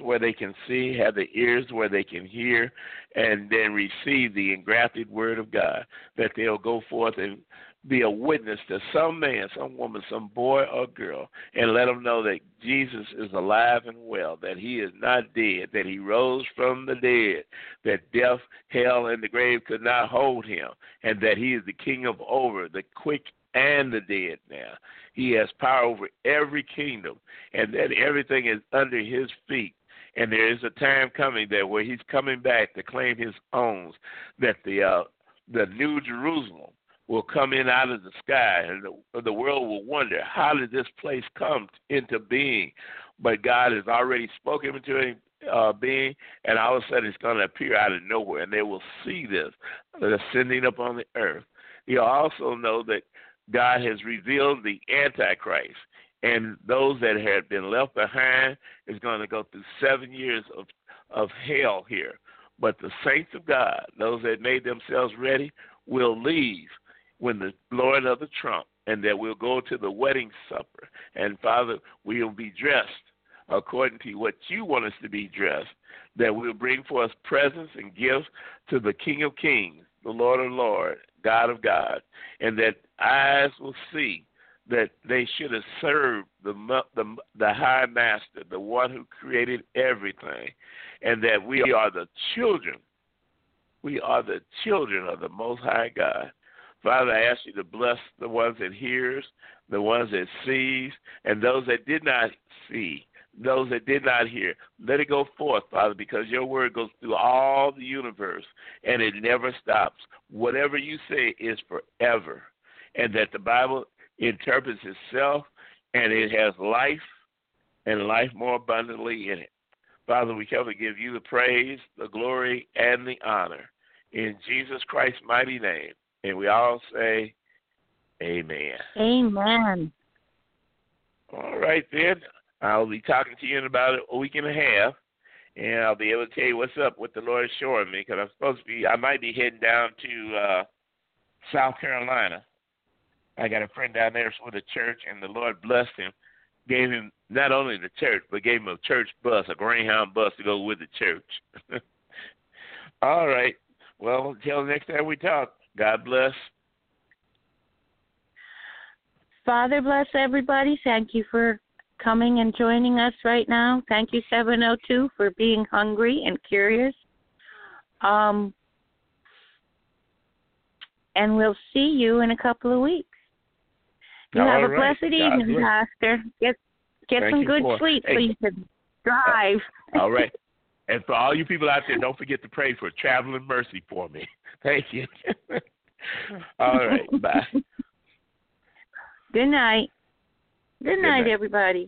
where they can see, have the ears where they can hear, and then receive the engrafted word of God, that they'll go forth and be a witness to some man, some woman, some boy or girl, and let them know that Jesus is alive and well, that he is not dead, that he rose from the dead, that death, hell, and the grave could not hold him, and that he is the king of over, the quick and the dead now. He has power over every kingdom, and that everything is under his feet. And there is a time coming there where he's coming back to claim his own, that the uh, the new Jerusalem will come in out of the sky, and the, the world will wonder how did this place come into being. But God has already spoken into it uh, being, and all of a sudden it's going to appear out of nowhere, and they will see this ascending upon the earth. You also know that God has revealed the Antichrist, and those that had been left behind is going to go through seven years of of hell here. But the saints of God, those that made themselves ready, will leave when the Lord of the trump, and that we'll go to the wedding supper. And Father, we'll be dressed according to what you want us to be dressed. That we'll bring forth presents and gifts to the King of Kings, the Lord of Lords, God of God, and that eyes will see that they should have served the the the High Master, the one who created everything, and that we are the children. We are the children of the Most High God. Father, I ask you to bless the ones that hears, the ones that sees, and those that did not see, those that did not hear. Let it go forth, Father, because your word goes through all the universe and it never stops. Whatever you say is forever. And that the Bible interprets itself. and it has life and life more abundantly in it. Father, we come to give you the praise, the glory, and the honor in Jesus Christ's mighty name. And we all say, Amen. Amen. All right, then. I'll be talking to you in about a week and a half, and I'll be able to tell you what's up, with the Lord showing me, because I'm supposed to be, I might be heading down to uh, South Carolina. I got a friend down there with a church, and the Lord blessed him, gave him not only the church, but gave him a church bus, a Greyhound bus to go with the church. All right. Well, until next time we talk, God bless. Father bless everybody. Thank you for coming and joining us right now. Thank you, 702, for being hungry and curious. Um, and we'll see you in a couple of weeks. You All have a blessed God evening, bless. Pastor. Get get Thank some good for- sleep so you can drive. All right. And for all you people out there, don't forget to pray for traveling mercy for me. Thank you. all right. Bye. Good night. Good, Good night, night. everybody.